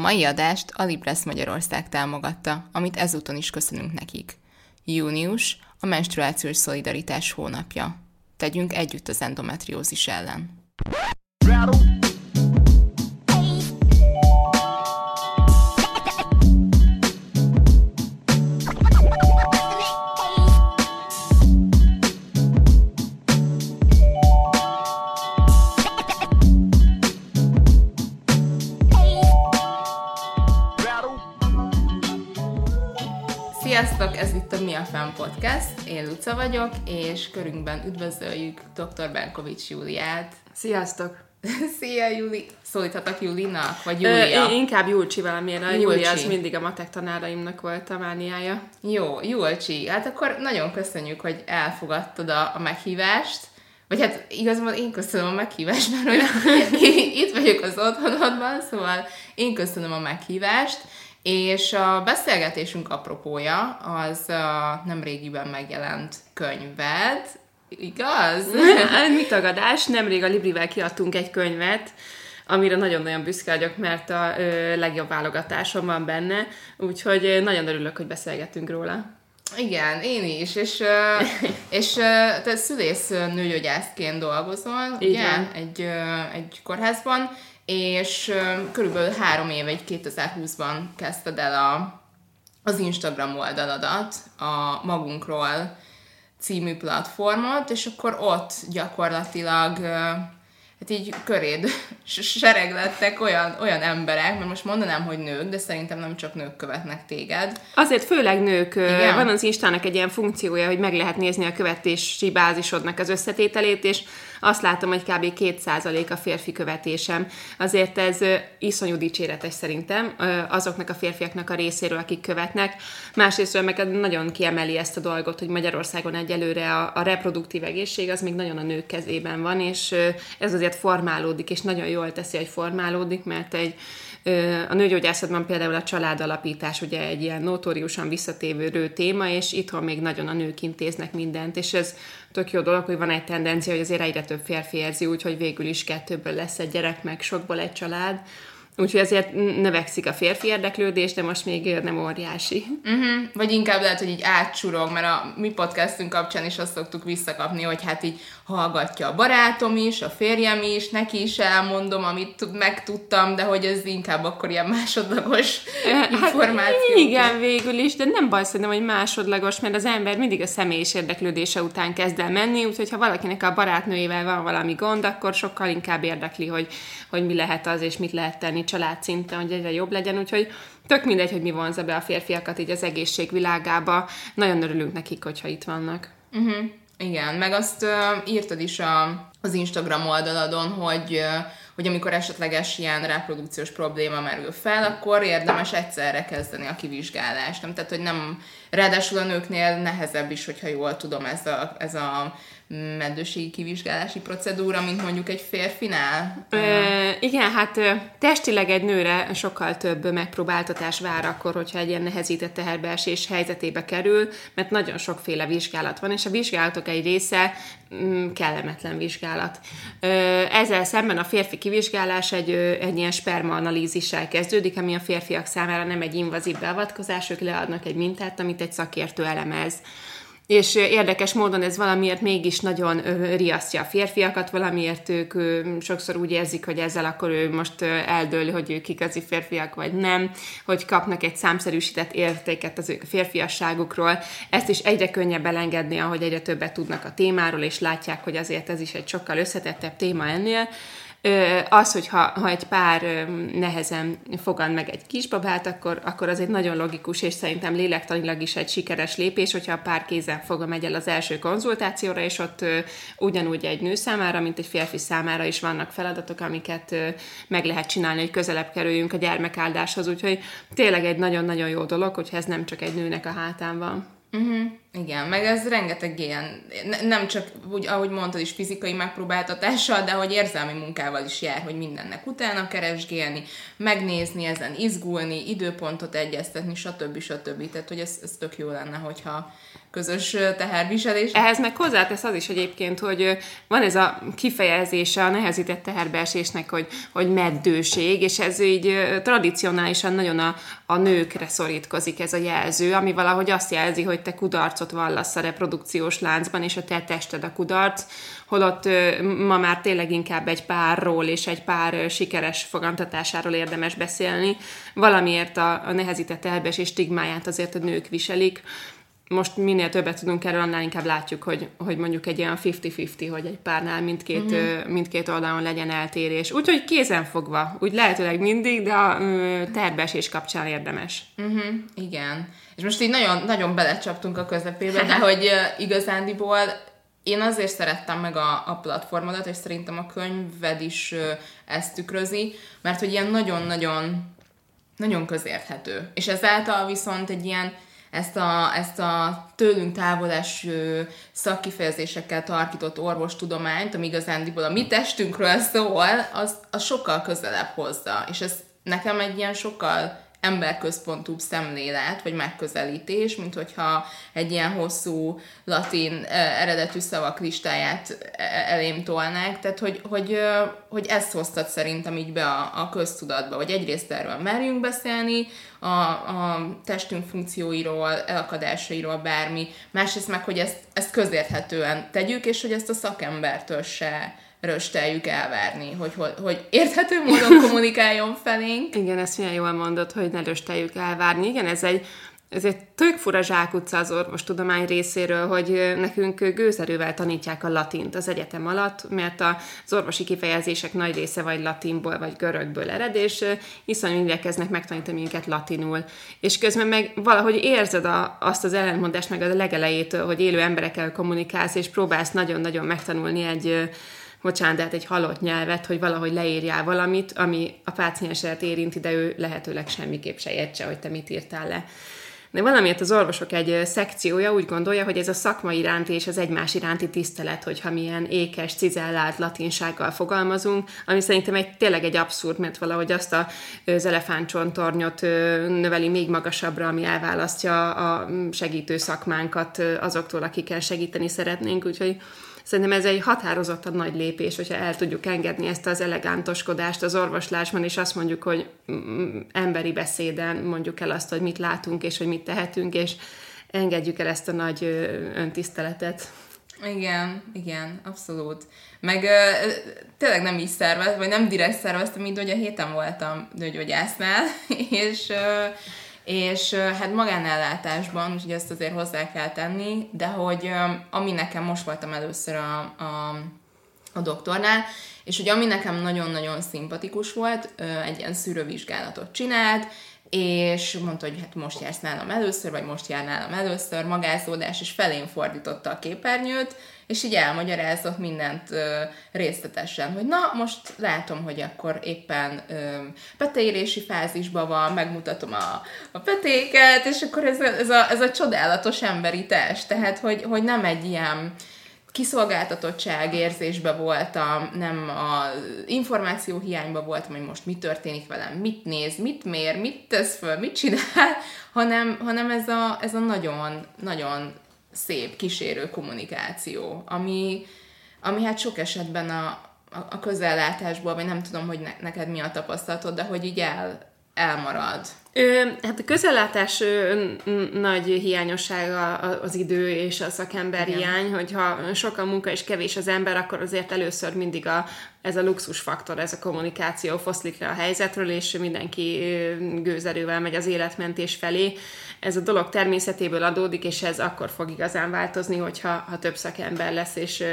mai adást a Libresz Magyarország támogatta, amit ezúton is köszönünk nekik. Június a menstruációs szolidaritás hónapja. Tegyünk együtt az endometriózis ellen. Sziasztok, Podcast, én Luca vagyok, és körünkben üdvözöljük dr. Benkovics Júliát. Sziasztok! Szia, Júli! Szólíthatok Júlinak, vagy Júlia? Ö, inkább Julcsi valamilyen, a Júlia az mindig a matek tanáraimnak volt a mániája. Jó, Julcsi, hát akkor nagyon köszönjük, hogy elfogadtad a, a meghívást, vagy hát igazából én köszönöm a meghívást, mert hogy itt vagyok az otthonodban, szóval én köszönöm a meghívást, és a beszélgetésünk apropója az a nemrégiben megjelent könyved, igaz? Mi tagadás? Nemrég a Librivel kiadtunk egy könyvet, amire nagyon-nagyon büszke vagyok, mert a ö, legjobb válogatásom van benne, úgyhogy nagyon örülök, hogy beszélgettünk róla. Igen, én is, és, és te szülész nőgyógyászként dolgozol, Igen. ugye, egy, egy kórházban, és körülbelül három éve, egy 2020-ban kezdted el a, az Instagram oldaladat, a Magunkról című platformot, és akkor ott gyakorlatilag hát így köréd sereg lettek olyan, olyan emberek, mert most mondanám, hogy nők, de szerintem nem csak nők követnek téged. Azért főleg nők. Igen? Van az Instának egy ilyen funkciója, hogy meg lehet nézni a követési bázisodnak az összetételét, és azt látom, hogy kb. 2% a férfi követésem. Azért ez iszonyú dicséretes szerintem azoknak a férfiaknak a részéről, akik követnek. Másrészt meg nagyon kiemeli ezt a dolgot, hogy Magyarországon egyelőre a, a reproduktív egészség az még nagyon a nők kezében van, és ez azért formálódik, és nagyon jól teszi, hogy formálódik, mert egy a nőgyógyászatban például a családalapítás ugye egy ilyen notóriusan visszatévő téma, és itthon még nagyon a nők intéznek mindent, és ez tök jó dolog, hogy van egy tendencia, hogy azért egyre több férfi érzi úgy, hogy végül is kettőből lesz egy gyerek, meg sokból egy család. Úgyhogy azért növekszik a férfi érdeklődés, de most még nem óriási. Uh-huh. Vagy inkább lehet, hogy így átsurog, mert a mi podcastünk kapcsán is azt szoktuk visszakapni, hogy hát így hallgatja a barátom is, a férjem is, neki is elmondom, amit megtudtam, de hogy ez inkább akkor ilyen másodlagos hát, információ. Igen, végül is, de nem baj szerintem, hogy másodlagos, mert az ember mindig a személyis érdeklődése után kezd el menni, úgyhogy ha valakinek a barátnőjével van valami gond, akkor sokkal inkább érdekli, hogy, hogy mi lehet az, és mit lehet tenni család szinten, hogy egyre jobb legyen, úgyhogy tök mindegy, hogy mi vonza be a férfiakat így az egészségvilágába. Nagyon örülünk nekik, hogyha itt vannak. Uh-huh. Igen, meg azt uh, írtad is a, az Instagram oldaladon, hogy uh, hogy amikor esetleges ilyen reprodukciós probléma merül fel, akkor érdemes egyszerre kezdeni a kivizsgálást. Nem? Tehát, hogy nem, ráadásul a nőknél nehezebb is, hogyha jól tudom, ez a, ez a meddőségi kivizsgálási procedúra, mint mondjuk egy férfinál? Ö, igen, hát testileg egy nőre sokkal több megpróbáltatás vár akkor, hogyha egy ilyen nehezített teherbeesés helyzetébe kerül, mert nagyon sokféle vizsgálat van, és a vizsgálatok egy része mm, kellemetlen vizsgálat. Ö, ezzel szemben a férfi kivizsgálás egy, egy ilyen spermaanalízissel kezdődik, ami a férfiak számára nem egy invazív beavatkozás, ők leadnak egy mintát, amit egy szakértő elemez és érdekes módon ez valamiért mégis nagyon riasztja a férfiakat, valamiért ők sokszor úgy érzik, hogy ezzel akkor ő most eldől, hogy ők igazi férfiak vagy nem, hogy kapnak egy számszerűsített értéket az ő férfiasságukról. Ezt is egyre könnyebb elengedni, ahogy egyre többet tudnak a témáról, és látják, hogy azért ez is egy sokkal összetettebb téma ennél az, hogy ha, ha egy pár nehezen fogad meg egy kisbabát, akkor, akkor az egy nagyon logikus, és szerintem lélektanilag is egy sikeres lépés, hogyha a pár kézen fogva megy el az első konzultációra, és ott ugyanúgy egy nő számára, mint egy férfi számára is vannak feladatok, amiket meg lehet csinálni, hogy közelebb kerüljünk a gyermekáldáshoz, úgyhogy tényleg egy nagyon-nagyon jó dolog, hogyha ez nem csak egy nőnek a hátán van. Uh-huh. Igen, meg ez rengeteg ilyen, nem csak úgy, ahogy mondtad is, fizikai megpróbáltatással, de hogy érzelmi munkával is jár, hogy mindennek utána keresgélni, megnézni, ezen izgulni, időpontot egyeztetni, stb. stb. Tehát, hogy ez, ez tök jó lenne, hogyha közös teherviselés. Ehhez meg hozzátesz az is egyébként, hogy van ez a kifejezése a nehezített teherbeesésnek, hogy, hogy meddőség, és ez így tradicionálisan nagyon a, a nőkre szorítkozik ez a jelző, ami valahogy azt jelzi, hogy te kudarcot vallasz a reprodukciós láncban, és a te tested a kudarc, holott ma már tényleg inkább egy párról és egy pár sikeres fogantatásáról érdemes beszélni. Valamiért a, a nehezített teherbeesés stigmáját azért a nők viselik, most minél többet tudunk erről, annál inkább látjuk, hogy, hogy mondjuk egy olyan 50-50, hogy egy párnál mindkét, uh-huh. mindkét oldalon legyen eltérés. Úgyhogy kézen fogva, úgy lehetőleg mindig, de a terbeesés kapcsán érdemes. Uh-huh. Igen. És most így nagyon, nagyon belecsaptunk a közepébe, de hogy uh, igazándiból én azért szerettem meg a, a platformodat, és szerintem a könyved is uh, ezt tükrözi, mert hogy ilyen nagyon-nagyon nagyon közérthető. És ezáltal viszont egy ilyen ezt a, ezt a tőlünk távol eső szakkifejezésekkel tarkított orvostudományt, ami igazándiból a mi testünkről szól, az, az sokkal közelebb hozza. És ez nekem egy ilyen sokkal emberközpontúbb szemlélet, vagy megközelítés, mint hogyha egy ilyen hosszú latin eredetű szavak listáját elém tolnák, tehát hogy, hogy, hogy ezt hoztad szerintem így be a, a köztudatba, hogy egyrészt erről merjünk beszélni, a, a testünk funkcióiról, elakadásairól, bármi, másrészt meg, hogy ezt, ezt közérthetően tegyük, és hogy ezt a szakembertől se rösteljük elvárni, hogy, hogy, hogy érthető módon kommunikáljon felénk. Igen, ezt milyen jól mondod, hogy ne rösteljük elvárni. Igen, ez egy, ez egy tök fura zsákutca az orvostudomány részéről, hogy nekünk gőzerővel tanítják a latint az egyetem alatt, mert az orvosi kifejezések nagy része vagy latinból, vagy görögből ered, és iszonyú igyekeznek megtanítani minket latinul. És közben meg valahogy érzed a, azt az ellentmondást meg a legelejétől, hogy élő emberekkel kommunikálsz, és próbálsz nagyon-nagyon megtanulni egy bocsánat, de hát egy halott nyelvet, hogy valahogy leírjál valamit, ami a pácienset érinti, de ő lehetőleg semmiképp se értse, hogy te mit írtál le. De valamiért az orvosok egy szekciója úgy gondolja, hogy ez a szakma iránti és az egymás iránti tisztelet, hogyha milyen ékes, cizellált latinsággal fogalmazunk, ami szerintem egy, tényleg egy abszurd, mert valahogy azt a, az elefántcsontornyot növeli még magasabbra, ami elválasztja a segítő szakmánkat azoktól, akikkel segíteni szeretnénk, úgyhogy Szerintem ez egy határozottan nagy lépés, hogyha el tudjuk engedni ezt az elegántoskodást az orvoslásban, és azt mondjuk, hogy emberi beszéden mondjuk el azt, hogy mit látunk, és hogy mit tehetünk, és engedjük el ezt a nagy öntiszteletet. Igen, igen, abszolút. Meg ö, tényleg nem így szervez, vagy nem direkt szerveztem, mint hogy a héten voltam nőgyógyásznál, és ö, és hát magánellátásban, úgyhogy ezt azért hozzá kell tenni, de hogy ami nekem most voltam először a, a, a doktornál, és hogy ami nekem nagyon-nagyon szimpatikus volt, egy ilyen szűrővizsgálatot csinált, és mondta, hogy hát most jársz nálam először, vagy most jár nálam először, magázódás, és felén fordította a képernyőt, és így elmagyarázott mindent ö, részletesen, hogy na, most látom, hogy akkor éppen ö, fázisban van, megmutatom a, a petéket, és akkor ez ez, a, ez a csodálatos emberi test, tehát hogy, hogy nem egy ilyen kiszolgáltatottság érzésbe voltam, nem a információ hiányba voltam, hogy most mi történik velem, mit néz, mit mér, mit tesz föl, mit csinál, hanem, hanem ez a, ez a nagyon, nagyon szép kísérő kommunikáció, ami, ami hát sok esetben a, a, a közellátásból, vagy nem tudom, hogy ne, neked mi a tapasztalatod, de hogy így el, elmarad. Ö, hát a közellátás ö, nagy hiányossága az idő és a szakember Igen. hiány, hogyha sok a munka és kevés az ember, akkor azért először mindig a, ez a luxusfaktor, ez a kommunikáció foszlik le a helyzetről, és mindenki gőzerővel megy az életmentés felé. Ez a dolog természetéből adódik, és ez akkor fog igazán változni, hogyha ha több szakember lesz, és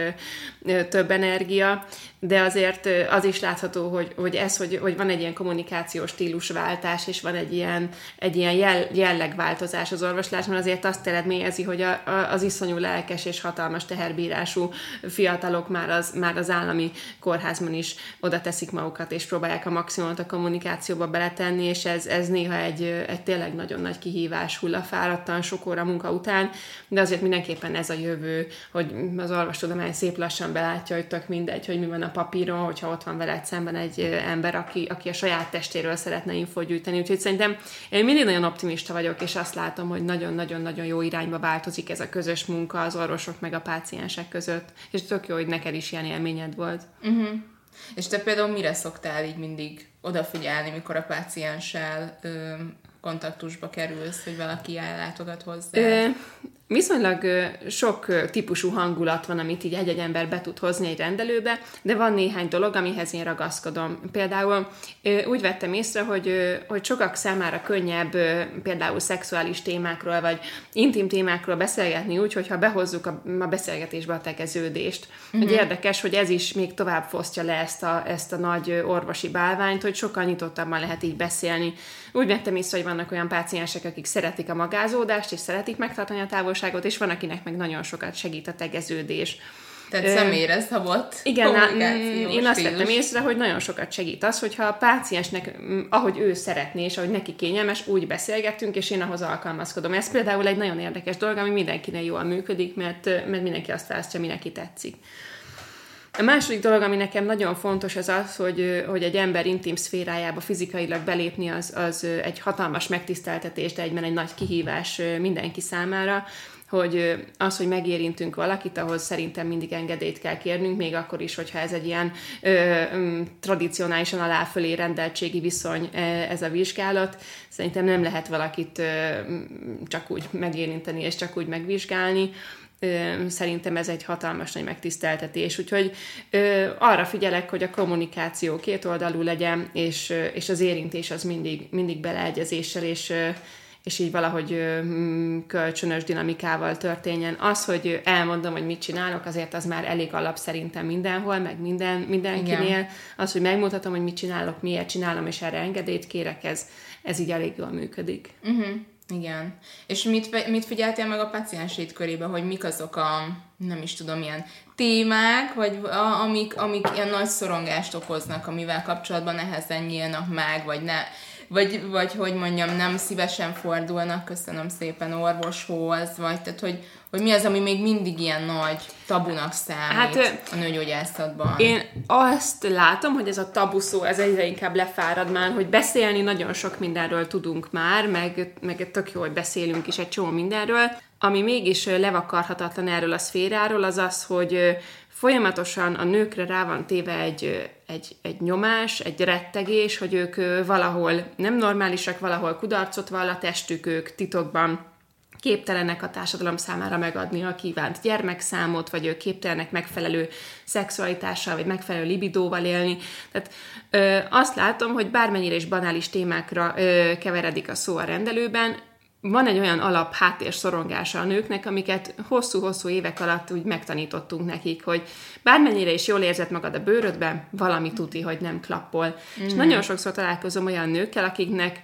több energia. De azért az is látható, hogy, hogy ez, hogy, hogy van egy ilyen kommunikációs stílusváltás, és van egy ilyen egy ilyen jell, jellegváltozás az orvoslásban, azért azt eredményezi, hogy a, a, az iszonyú lelkes és hatalmas teherbírású fiatalok már az, már az állami kórházban is oda teszik magukat, és próbálják a maximumot a kommunikációba beletenni, és ez, ez néha egy, egy tényleg nagyon nagy kihívás hullafáradtan, sok óra munka után, de azért mindenképpen ez a jövő, hogy az orvostudomány szép lassan belátja, hogy tök mindegy, hogy mi van a papíron, hogyha ott van veled szemben egy ember, aki, aki a saját testéről szeretne infót gyűjteni. Úgyhogy szerintem én mindig nagyon optimista vagyok, és azt látom, hogy nagyon-nagyon-nagyon jó irányba változik ez a közös munka az orvosok meg a páciensek között. És tök jó, hogy neked is ilyen élményed volt. Uh-huh. És te például mire szoktál így mindig odafigyelni, mikor a pácienssel ö, kontaktusba kerülsz, hogy valaki ellátogat hozzá? Viszonylag sok típusú hangulat van, amit így egy-egy ember be tud hozni egy rendelőbe, de van néhány dolog, amihez én ragaszkodom. Például úgy vettem észre, hogy, hogy sokak számára könnyebb például szexuális témákról, vagy intim témákról beszélgetni úgy, hogyha behozzuk a, a beszélgetésbe a tegeződést. Uh-huh. Hogy érdekes, hogy ez is még tovább fosztja le ezt a, ezt a nagy orvosi bálványt, hogy sokkal nyitottabban lehet így beszélni. Úgy vettem észre, hogy vannak olyan páciensek, akik szeretik a magázódást, és szeretik megtartani a távol távolságot, és van, akinek meg nagyon sokat segít a tegeződés. Tehát személyre szabott Igen, én azt vettem észre, hogy nagyon sokat segít az, hogyha a páciensnek, ahogy ő szeretné, és ahogy neki kényelmes, úgy beszélgetünk, és én ahhoz alkalmazkodom. Ez például egy nagyon érdekes dolog, ami mindenkinek jól működik, mert, mert mindenki azt választja, ami neki tetszik. A második dolog, ami nekem nagyon fontos, az az, hogy, hogy egy ember intim szférájába fizikailag belépni, az, az egy hatalmas megtiszteltetés, de egyben egy nagy kihívás mindenki számára hogy az, hogy megérintünk valakit, ahhoz szerintem mindig engedélyt kell kérnünk, még akkor is, hogyha ez egy ilyen ö, tradicionálisan aláfölé rendeltségi viszony ez a vizsgálat. Szerintem nem lehet valakit ö, csak úgy megérinteni és csak úgy megvizsgálni szerintem ez egy hatalmas nagy megtiszteltetés, úgyhogy ö, arra figyelek, hogy a kommunikáció kétoldalú legyen, és, és az érintés az mindig, mindig beleegyezéssel, és, és így valahogy ö, kölcsönös dinamikával történjen. Az, hogy elmondom, hogy mit csinálok, azért az már elég alap szerintem mindenhol, meg minden, mindenkinél. Igen. Az, hogy megmutatom, hogy mit csinálok, miért csinálom, és erre engedélyt kérek, ez, ez így elég jól működik. Uh-huh. Igen. És mit, mit figyeltél meg a paciensét körében, hogy mik azok a, nem is tudom, ilyen témák, vagy a, amik, amik ilyen nagy szorongást okoznak, amivel kapcsolatban nehezen nyílnak meg, vagy ne, vagy, vagy hogy mondjam, nem szívesen fordulnak, köszönöm szépen orvoshoz, vagy tehát, hogy, hogy mi az, ami még mindig ilyen nagy tabunak számít hát, a nőgyógyászatban? Én azt látom, hogy ez a tabu szó, ez egyre inkább lefárad már, hogy beszélni nagyon sok mindenről tudunk már, meg, meg tök jó, hogy beszélünk is egy csomó mindenről. Ami mégis levakarhatatlan erről a szféráról, az az, hogy folyamatosan a nőkre rá van téve egy, egy, egy nyomás, egy rettegés, hogy ők valahol nem normálisak, valahol kudarcot vall a testük, ők titokban képtelenek a társadalom számára megadni a kívánt gyermekszámot, vagy ők képtelenek megfelelő szexualitással, vagy megfelelő libidóval élni. Tehát ö, azt látom, hogy bármennyire is banális témákra ö, keveredik a szó a rendelőben, van egy olyan alap háttér szorongása a nőknek, amiket hosszú-hosszú évek alatt úgy megtanítottunk nekik, hogy bármennyire is jól érzed magad a bőrödben, valami tuti, hogy nem klappol. Mm. És nagyon sokszor találkozom olyan nőkkel, akiknek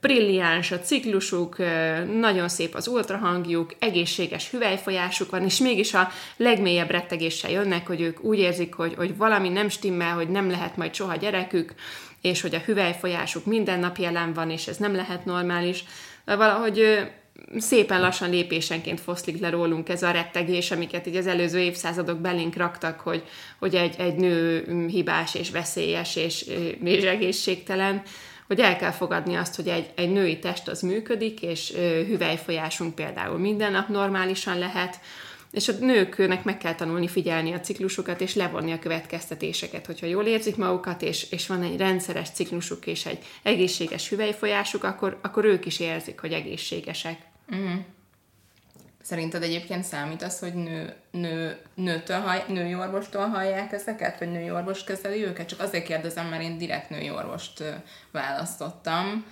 brilliáns a ciklusuk, nagyon szép az ultrahangjuk, egészséges hüvelyfolyásuk van, és mégis a legmélyebb rettegéssel jönnek, hogy ők úgy érzik, hogy, hogy valami nem stimmel, hogy nem lehet majd soha gyerekük, és hogy a hüvelyfolyásuk minden nap jelen van, és ez nem lehet normális. Valahogy szépen lassan lépésenként foszlik le rólunk ez a rettegés, amiket így az előző évszázadok belénk raktak, hogy, hogy egy, egy nő hibás és veszélyes és, és egészségtelen, hogy el kell fogadni azt, hogy egy, egy női test az működik, és hüvelyfolyásunk például minden nap normálisan lehet, és a nőknek meg kell tanulni figyelni a ciklusokat, és levonni a következtetéseket, hogyha jól érzik magukat, és, és van egy rendszeres ciklusuk, és egy egészséges hüvelyfolyásuk, akkor, akkor ők is érzik, hogy egészségesek. Uh-huh. Szerinted egyébként számít az, hogy nő, nő, nőtől hall, női orvostól hallják ezeket, vagy női orvos kezeli őket? Csak azért kérdezem, mert én direkt női orvost választottam,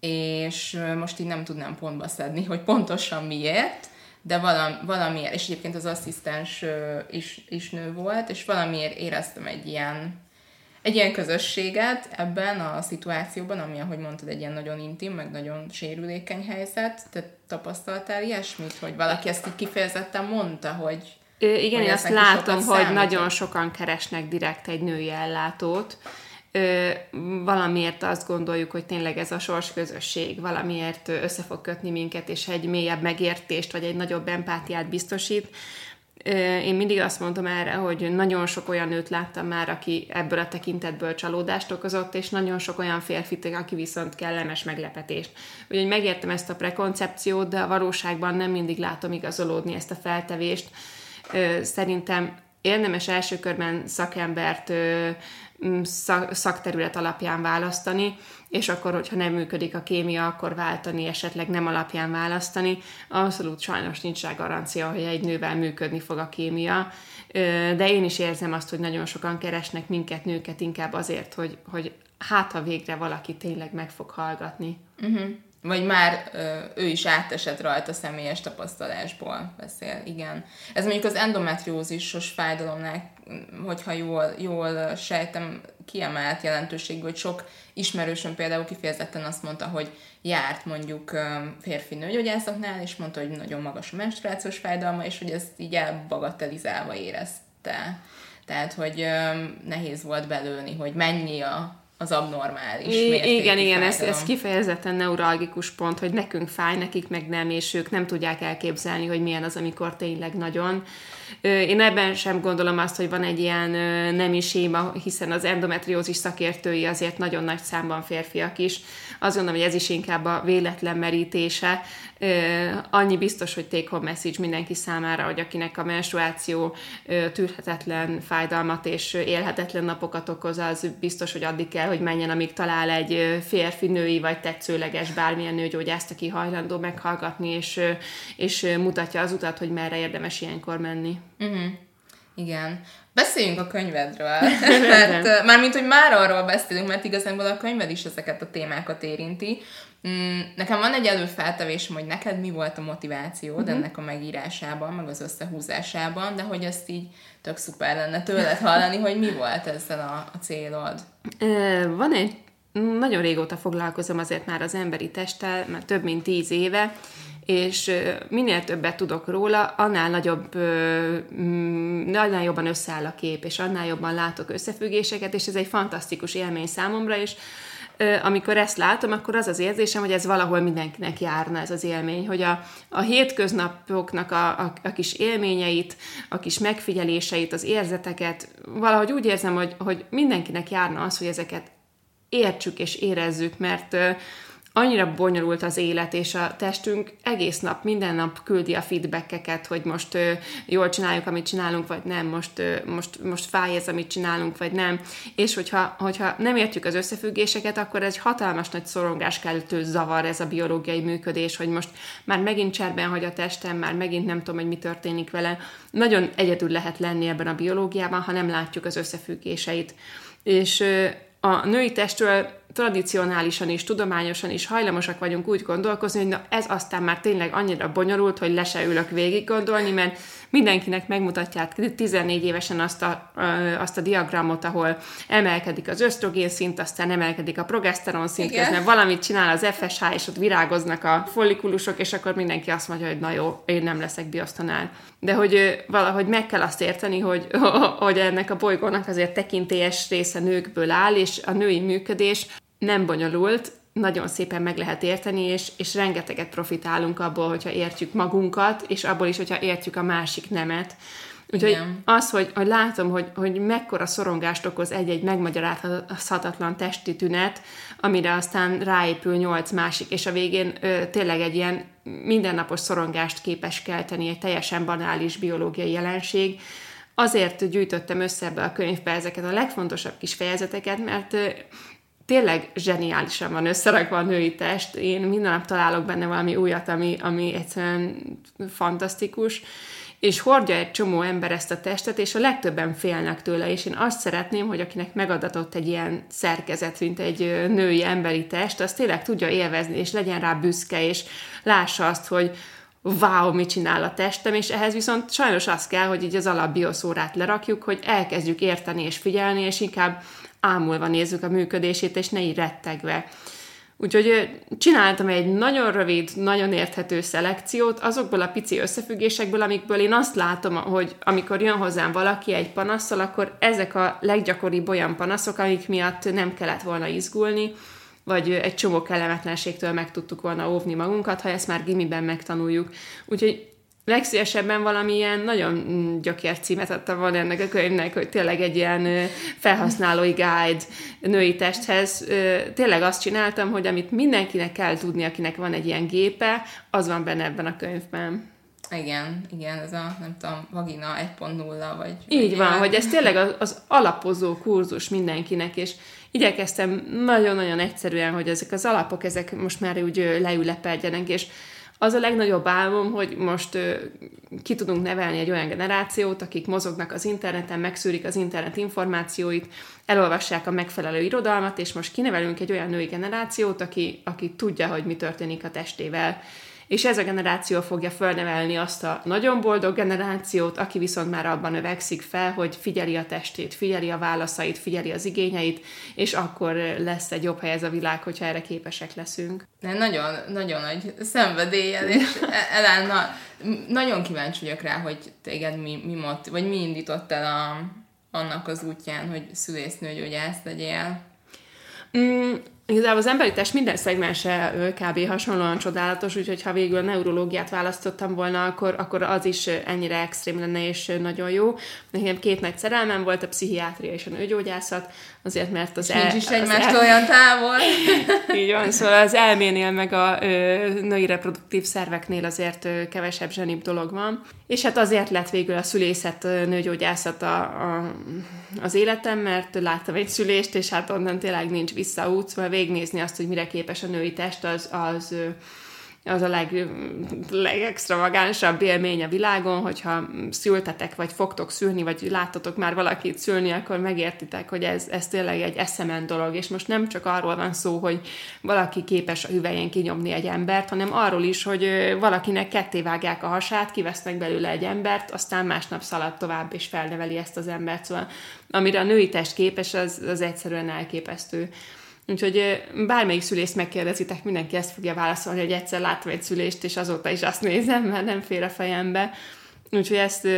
és most így nem tudnám pontba szedni, hogy pontosan miért, de valam, valamiért, és egyébként az asszisztens is, is nő volt, és valamiért éreztem egy ilyen, egy ilyen közösséget ebben a szituációban, ami, ahogy mondtad, egy ilyen nagyon intim, meg nagyon sérülékeny helyzet, te tapasztaltál ilyesmit, hogy valaki ezt így kifejezetten mondta, hogy Ö, igen, én azt látom, hogy nagyon sokan keresnek direkt egy női ellátót, ö, valamiért azt gondoljuk, hogy tényleg ez a sors közösség valamiért össze fog kötni minket, és egy mélyebb megértést, vagy egy nagyobb empátiát biztosít. Én mindig azt mondom erre, hogy nagyon sok olyan nőt láttam már, aki ebből a tekintetből csalódást okozott, és nagyon sok olyan férfit, aki viszont kellemes meglepetést. Úgyhogy megértem ezt a prekoncepciót, de a valóságban nem mindig látom igazolódni ezt a feltevést. Szerintem érdemes első körben szakembert szakterület alapján választani, és akkor, hogyha nem működik a kémia, akkor váltani, esetleg nem alapján választani. Abszolút sajnos nincs rá garancia, hogy egy nővel működni fog a kémia, de én is érzem azt, hogy nagyon sokan keresnek minket, nőket inkább azért, hogy, hogy hát ha végre valaki tényleg meg fog hallgatni. Uh-huh. Vagy már ő is átesett rajta személyes tapasztalásból beszél, igen. Ez mondjuk az endometriózisos fájdalomnál, hogyha jól, jól sejtem, kiemelt jelentőségű, hogy sok ismerősöm például kifejezetten azt mondta, hogy járt mondjuk férfi nőgyógyászoknál, és mondta, hogy nagyon magas a menstruációs fájdalma, és hogy ezt így elbagatelizálva érezte. Tehát, hogy nehéz volt belőni, hogy mennyi a az abnormális I- Igen, igen, ez, ez kifejezetten neuralgikus pont, hogy nekünk fáj, nekik meg nem, és ők nem tudják elképzelni, hogy milyen az, amikor tényleg nagyon. Én ebben sem gondolom azt, hogy van egy ilyen nemi séma, hiszen az endometriózis szakértői azért nagyon nagy számban férfiak is. Azt gondolom, hogy ez is inkább a véletlen merítése. Annyi biztos, hogy take home message mindenki számára, hogy akinek a menstruáció tűrhetetlen fájdalmat és élhetetlen napokat okoz, az biztos, hogy addig kell, hogy menjen, amíg talál egy férfi, női vagy tetszőleges bármilyen nőgyógyászt, aki hajlandó meghallgatni, és, és mutatja az utat, hogy merre érdemes ilyenkor menni. Uh-huh. Igen. Beszéljünk a könyvedről. mert, mármint, hogy már arról beszélünk, mert igazából a könyved is ezeket a témákat érinti. Mm, nekem van egy előfeltevésem, hogy neked mi volt a motivációd uh-huh. ennek a megírásában, meg az összehúzásában, de hogy ezt így tök szuper lenne tőled hallani, hogy mi volt ezzel a, a célod. Van egy, nagyon régóta foglalkozom azért már az emberi testtel, már több mint tíz éve, és minél többet tudok róla, annál nagyobb, mm, annál jobban összeáll a kép, és annál jobban látok összefüggéseket, és ez egy fantasztikus élmény számomra, és amikor ezt látom, akkor az az érzésem, hogy ez valahol mindenkinek járna ez az élmény, hogy a, a hétköznapoknak a, a, a kis élményeit, a kis megfigyeléseit, az érzeteket, valahogy úgy érzem, hogy, hogy mindenkinek járna az, hogy ezeket értsük és érezzük, mert annyira bonyolult az élet, és a testünk egész nap, minden nap küldi a feedbackeket, hogy most ö, jól csináljuk, amit csinálunk, vagy nem, most, ö, most, most fáj ez, amit csinálunk, vagy nem. És hogyha, hogyha nem értjük az összefüggéseket, akkor egy hatalmas nagy szorongáskeltő zavar ez a biológiai működés, hogy most már megint cserben hagy a testem, már megint nem tudom, hogy mi történik vele. Nagyon egyedül lehet lenni ebben a biológiában, ha nem látjuk az összefüggéseit. És ö, a női testről tradicionálisan is, tudományosan is hajlamosak vagyunk úgy gondolkozni, hogy na ez aztán már tényleg annyira bonyolult, hogy le se ülök végig gondolni, mert mindenkinek megmutatják 14 évesen azt a, azt a diagramot, ahol emelkedik az ösztrogén szint, aztán emelkedik a progeszteron szint, közben valamit csinál az FSH, és ott virágoznak a follikulusok, és akkor mindenki azt mondja, hogy na jó, én nem leszek biosztanál. De hogy valahogy meg kell azt érteni, hogy, hogy ennek a bolygónak azért tekintélyes része nőkből áll, és a női működés nem bonyolult, nagyon szépen meg lehet érteni, és, és rengeteget profitálunk abból, hogyha értjük magunkat, és abból is, hogyha értjük a másik nemet. Úgyhogy Igen. az, hogy, hogy látom, hogy, hogy mekkora szorongást okoz egy-egy megmagyarázhatatlan testi tünet, amire aztán ráépül nyolc másik, és a végén ö, tényleg egy ilyen mindennapos szorongást képes kelteni, egy teljesen banális biológiai jelenség, azért gyűjtöttem össze ebbe a könyvbe ezeket a legfontosabb kis fejezeteket, mert tényleg zseniálisan van összerakva a női test. Én minden nap találok benne valami újat, ami, ami egyszerűen fantasztikus, és hordja egy csomó ember ezt a testet, és a legtöbben félnek tőle, és én azt szeretném, hogy akinek megadatott egy ilyen szerkezet, mint egy női emberi test, az tényleg tudja élvezni, és legyen rá büszke, és lássa azt, hogy wow, mit csinál a testem, és ehhez viszont sajnos az kell, hogy így az alapbioszórát lerakjuk, hogy elkezdjük érteni és figyelni, és inkább ámulva nézzük a működését, és ne így rettegve. Úgyhogy csináltam egy nagyon rövid, nagyon érthető szelekciót azokból a pici összefüggésekből, amikből én azt látom, hogy amikor jön hozzám valaki egy panaszsal, akkor ezek a leggyakoribb olyan panaszok, amik miatt nem kellett volna izgulni, vagy egy csomó kellemetlenségtől meg tudtuk volna óvni magunkat, ha ezt már gimiben megtanuljuk. Úgyhogy legszívesebben valamilyen nagyon mm, gyökércímet adtam volna ennek a könyvnek, hogy tényleg egy ilyen felhasználói guide női testhez. Tényleg azt csináltam, hogy amit mindenkinek kell tudni, akinek van egy ilyen gépe, az van benne ebben a könyvben. Igen, igen, ez a, nem tudom, vagina 1.0, vagy... Így van, hogy ez tényleg az, az alapozó kurzus mindenkinek, és igyekeztem nagyon-nagyon egyszerűen, hogy ezek az alapok, ezek most már úgy leülepedjenek, és az a legnagyobb álmom, hogy most ö, ki tudunk nevelni egy olyan generációt, akik mozognak az interneten, megszűrik az internet információit, elolvassák a megfelelő irodalmat, és most kinevelünk egy olyan női generációt, aki, aki tudja, hogy mi történik a testével és ez a generáció fogja fölnevelni azt a nagyon boldog generációt, aki viszont már abban növekszik fel, hogy figyeli a testét, figyeli a válaszait, figyeli az igényeit, és akkor lesz egy jobb hely ez a világ, hogyha erre képesek leszünk. De nagyon, nagyon nagy szenvedéllyel, és Elán, na, nagyon kíváncsi vagyok rá, hogy téged mi, mi mot, vagy mi indított el a, annak az útján, hogy szülésznőgyógyász legyél? Mm, Igazából az emberi test minden szegmense kb. hasonlóan csodálatos, úgyhogy ha végül a neurológiát választottam volna, akkor, akkor az is ennyire extrém lenne és nagyon jó. Nekem két nagy szerelmem volt, a pszichiátria és a nőgyógyászat, azért mert az... el, nincs is egymástól el... olyan távol. Így van, szóval az elménél meg a ö, női reproduktív szerveknél azért ö, kevesebb zsenibb dolog van. És hát azért lett végül a szülészet, nőgyógyászat a, a, az életem, mert láttam egy szülést, és hát onnan tényleg nincs visszaút, szóval végignézni azt, hogy mire képes a női test, az, az az a leg, legextravagánsabb élmény a világon, hogyha szültetek, vagy fogtok szülni, vagy láttatok már valakit szülni, akkor megértitek, hogy ez, ez tényleg egy eszemen dolog, és most nem csak arról van szó, hogy valaki képes a hüvelyén kinyomni egy embert, hanem arról is, hogy valakinek ketté vágják a hasát, kivesznek belőle egy embert, aztán másnap szalad tovább, és felneveli ezt az embert. Szóval amire a női test képes, az, az egyszerűen elképesztő. Úgyhogy bármelyik szülést megkérdezitek, mindenki ezt fogja válaszolni, hogy egyszer láttam egy szülést, és azóta is azt nézem, mert nem fér a fejembe. Úgyhogy ezt,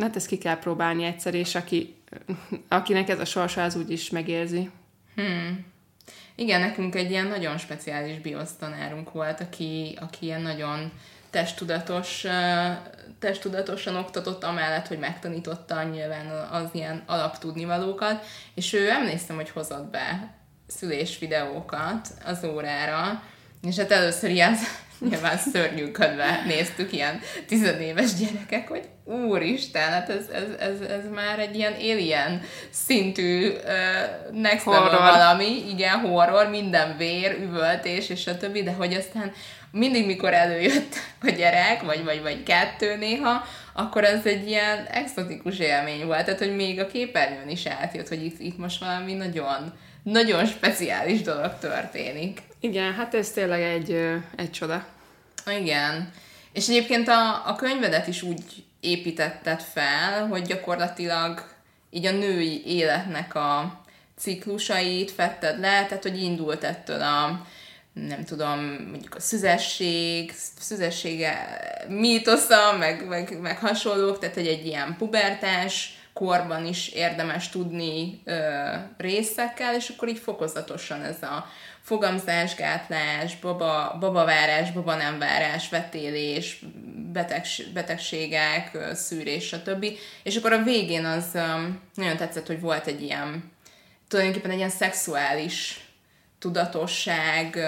hát ezt ki kell próbálni egyszer, és aki, akinek ez a sorsa, az úgy is megérzi. Hmm. Igen, nekünk egy ilyen nagyon speciális biosztanárunk volt, aki, aki ilyen nagyon testtudatos, testtudatosan oktatott, amellett, hogy megtanította nyilván az ilyen alaptudnivalókat, és ő emlékszem, hogy hozott be szülés videókat az órára, és hát először ilyen nyilván szörnyűködve néztük ilyen tizenéves gyerekek, hogy úristen, hát ez, ez, ez, ez már egy ilyen alien szintű uh, next horror. level valami, igen, horror, minden vér, üvöltés és a többi, de hogy aztán mindig, mikor előjött a gyerek, vagy, vagy, vagy kettő néha, akkor ez egy ilyen exotikus élmény volt, tehát hogy még a képernyőn is átjött, hogy itt, itt most valami nagyon nagyon speciális dolog történik. Igen, hát ez tényleg egy, egy csoda. Igen. És egyébként a, a könyvedet is úgy építetted fel, hogy gyakorlatilag így a női életnek a ciklusait fetted le, tehát hogy indult ettől a nem tudom, mondjuk a szüzesség, szüzessége mítosza, meg, meg, meg hasonlók, tehát hogy egy ilyen pubertás korban is érdemes tudni ö, részekkel, és akkor így fokozatosan ez a fogamzásgátlás, baba, babavárás, baba nem várás, vetélés, betegs, betegségek, szűrés, stb. És akkor a végén az nagyon tetszett, hogy volt egy ilyen, tulajdonképpen egy ilyen szexuális tudatosság,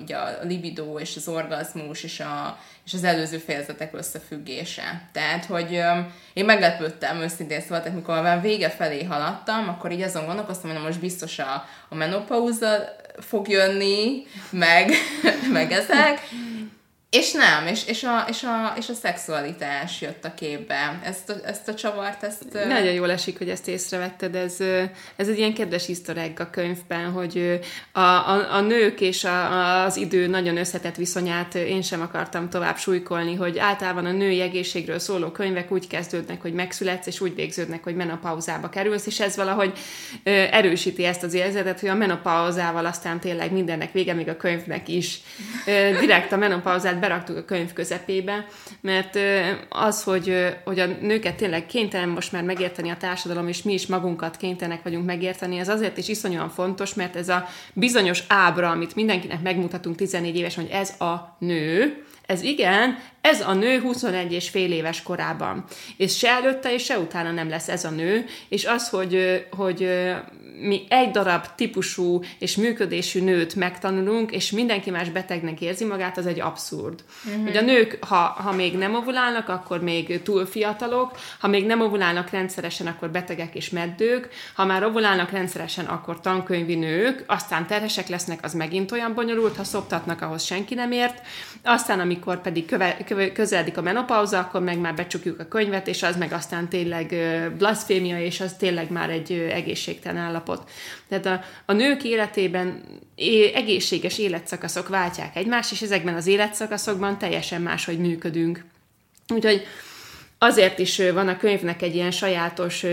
így a libidó és az orgazmus és, a, és az előző fejezetek összefüggése. Tehát, hogy én meglepődtem őszintén szóval, tehát mikor már vége felé haladtam, akkor így azon gondolkoztam, hogy most biztos a, a menopauza fog jönni, meg, meg ezek, És nem, és, és, a, és, a, és a szexualitás jött a képbe. Ezt a, ezt a csavart, ezt... Nagyon jól esik, hogy ezt észrevetted. Ez, ez egy ilyen kedves easter a könyvben, hogy a, a, a nők és a, az idő nagyon összetett viszonyát én sem akartam tovább súlykolni, hogy általában a női egészségről szóló könyvek úgy kezdődnek, hogy megszületsz, és úgy végződnek, hogy menopauzába kerülsz, és ez valahogy erősíti ezt az érzetet, hogy a menopauzával aztán tényleg mindennek vége, még a könyvnek is. Direkt a menopauzát beraktuk a könyv közepébe, mert az, hogy, hogy a nőket tényleg kénytelen most már megérteni a társadalom, és mi is magunkat kénytelenek vagyunk megérteni, ez azért is iszonyúan fontos, mert ez a bizonyos ábra, amit mindenkinek megmutatunk 14 éves, hogy ez a nő, ez igen, ez a nő 21 és fél éves korában. És se előtte, és se utána nem lesz ez a nő, és az, hogy, hogy mi egy darab típusú és működésű nőt megtanulunk, és mindenki más betegnek érzi magát, az egy abszurd. Uh-huh. Hogy a nők, ha, ha még nem ovulálnak, akkor még túl fiatalok, ha még nem ovulálnak rendszeresen, akkor betegek és meddők, ha már ovulálnak rendszeresen, akkor tankönyvi nők, aztán terhesek lesznek, az megint olyan bonyolult, ha szoptatnak, ahhoz senki nem ért, aztán amikor pedig köve, köve, közeledik a menopauza, akkor meg már becsukjuk a könyvet, és az meg aztán tényleg blasfémia, és az tényleg már egy egészségtelen állapot állapot. Tehát a, a nők életében egészséges életszakaszok váltják egymást, és ezekben az életszakaszokban teljesen máshogy működünk. Úgyhogy azért is van a könyvnek egy ilyen sajátos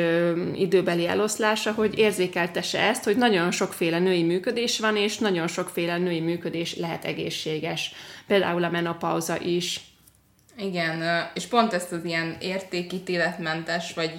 időbeli eloszlása, hogy érzékeltesse ezt, hogy nagyon sokféle női működés van, és nagyon sokféle női működés lehet egészséges. Például a menopauza is. Igen, és pont ezt az ilyen értékítéletmentes, vagy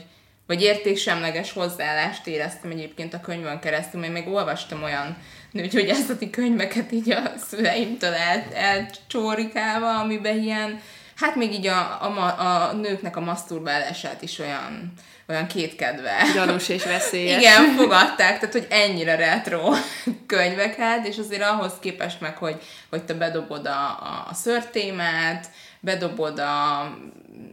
vagy értéksemleges hozzáállást éreztem egyébként a könyvön keresztül, mert még olvastam olyan nőgyógyászati könyveket így a szüleimtől el, elcsórikálva, amiben ilyen, hát még így a, a, a nőknek a maszturbálását is olyan, olyan kétkedve. Gyanús és veszélyes. Igen, fogadták, tehát hogy ennyire retro könyveket, és azért ahhoz képest meg, hogy, hogy te bedobod a, a, szörtémát, bedobod a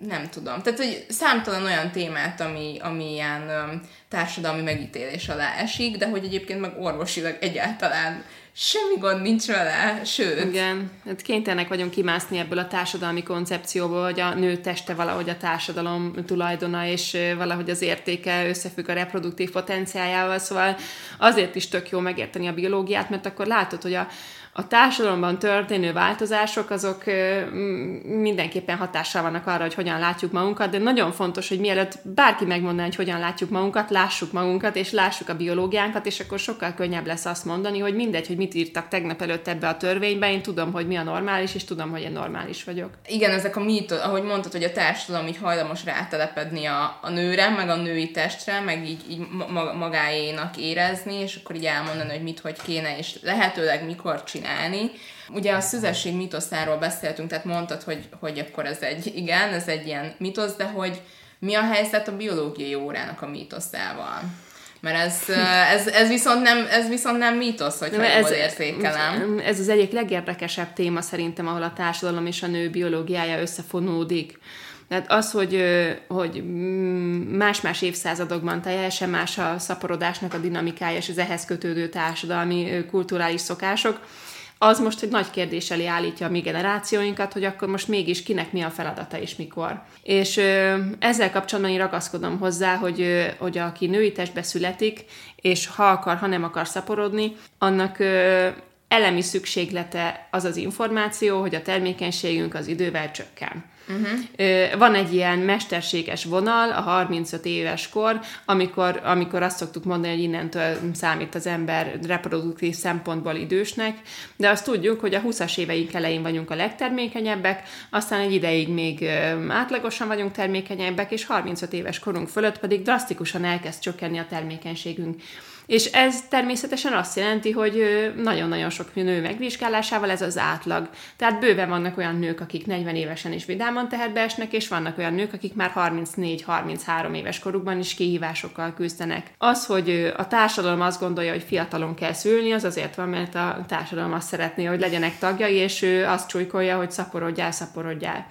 nem tudom. Tehát, hogy számtalan olyan témát, ami, ami ilyen um, társadalmi megítélés alá esik, de hogy egyébként meg orvosilag egyáltalán semmi gond nincs vele, sőt. Igen, hát kénytelenek vagyunk kimászni ebből a társadalmi koncepcióból, hogy a nő teste valahogy a társadalom tulajdona, és valahogy az értéke összefügg a reproduktív potenciájával, szóval azért is tök jó megérteni a biológiát, mert akkor látod, hogy a, a társadalomban történő változások azok mindenképpen hatással vannak arra, hogy hogyan látjuk magunkat, de nagyon fontos, hogy mielőtt bárki megmondaná, hogy hogyan látjuk magunkat, lássuk magunkat, és lássuk a biológiánkat, és akkor sokkal könnyebb lesz azt mondani, hogy mindegy, hogy mit írtak tegnap előtt ebbe a törvénybe, én tudom, hogy mi a normális, és tudom, hogy én normális vagyok. Igen, ezek a mítos, ahogy mondtad, hogy a társadalom így hajlamos rátelepedni a, a nőre, meg a női testre, meg így, így magáénak érezni, és akkor így elmondani, hogy mit, hogy kéne, és lehetőleg mikor csinálni csinálni. Ugye a szüzesség mitoszáról beszéltünk, tehát mondtad, hogy, hogy akkor ez egy, igen, ez egy ilyen mitosz, de hogy mi a helyzet a biológiai órának a mítoszával? Mert ez, ez, ez, viszont nem, ez viszont nem mítosz, hogy ez, érzékelem. Ez az egyik legérdekesebb téma szerintem, ahol a társadalom és a nő biológiája összefonódik. Tehát az, hogy, hogy más-más évszázadokban teljesen más a szaporodásnak a dinamikája és az ehhez kötődő társadalmi, kulturális szokások, az most egy nagy kérdés elé állítja a mi generációinkat, hogy akkor most mégis kinek mi a feladata és mikor. És ö, ezzel kapcsolatban én ragaszkodom hozzá, hogy, ö, hogy aki női testbe születik, és ha akar, ha nem akar szaporodni, annak ö, elemi szükséglete az az információ, hogy a termékenységünk az idővel csökken. Uh-huh. Van egy ilyen mesterséges vonal, a 35 éves kor, amikor, amikor azt szoktuk mondani, hogy innentől számít az ember reproduktív szempontból idősnek, de azt tudjuk, hogy a 20-as éveink elején vagyunk a legtermékenyebbek, aztán egy ideig még átlagosan vagyunk termékenyebbek, és 35 éves korunk fölött pedig drasztikusan elkezd csökkenni a termékenységünk. És ez természetesen azt jelenti, hogy nagyon-nagyon sok nő megvizsgálásával ez az átlag. Tehát bőven vannak olyan nők, akik 40 évesen is vidáman tehetbe esnek, és vannak olyan nők, akik már 34-33 éves korukban is kihívásokkal küzdenek. Az, hogy a társadalom azt gondolja, hogy fiatalon kell szülni, az azért van, mert a társadalom azt szeretné, hogy legyenek tagjai, és ő azt csújkolja, hogy szaporodjál, szaporodjál.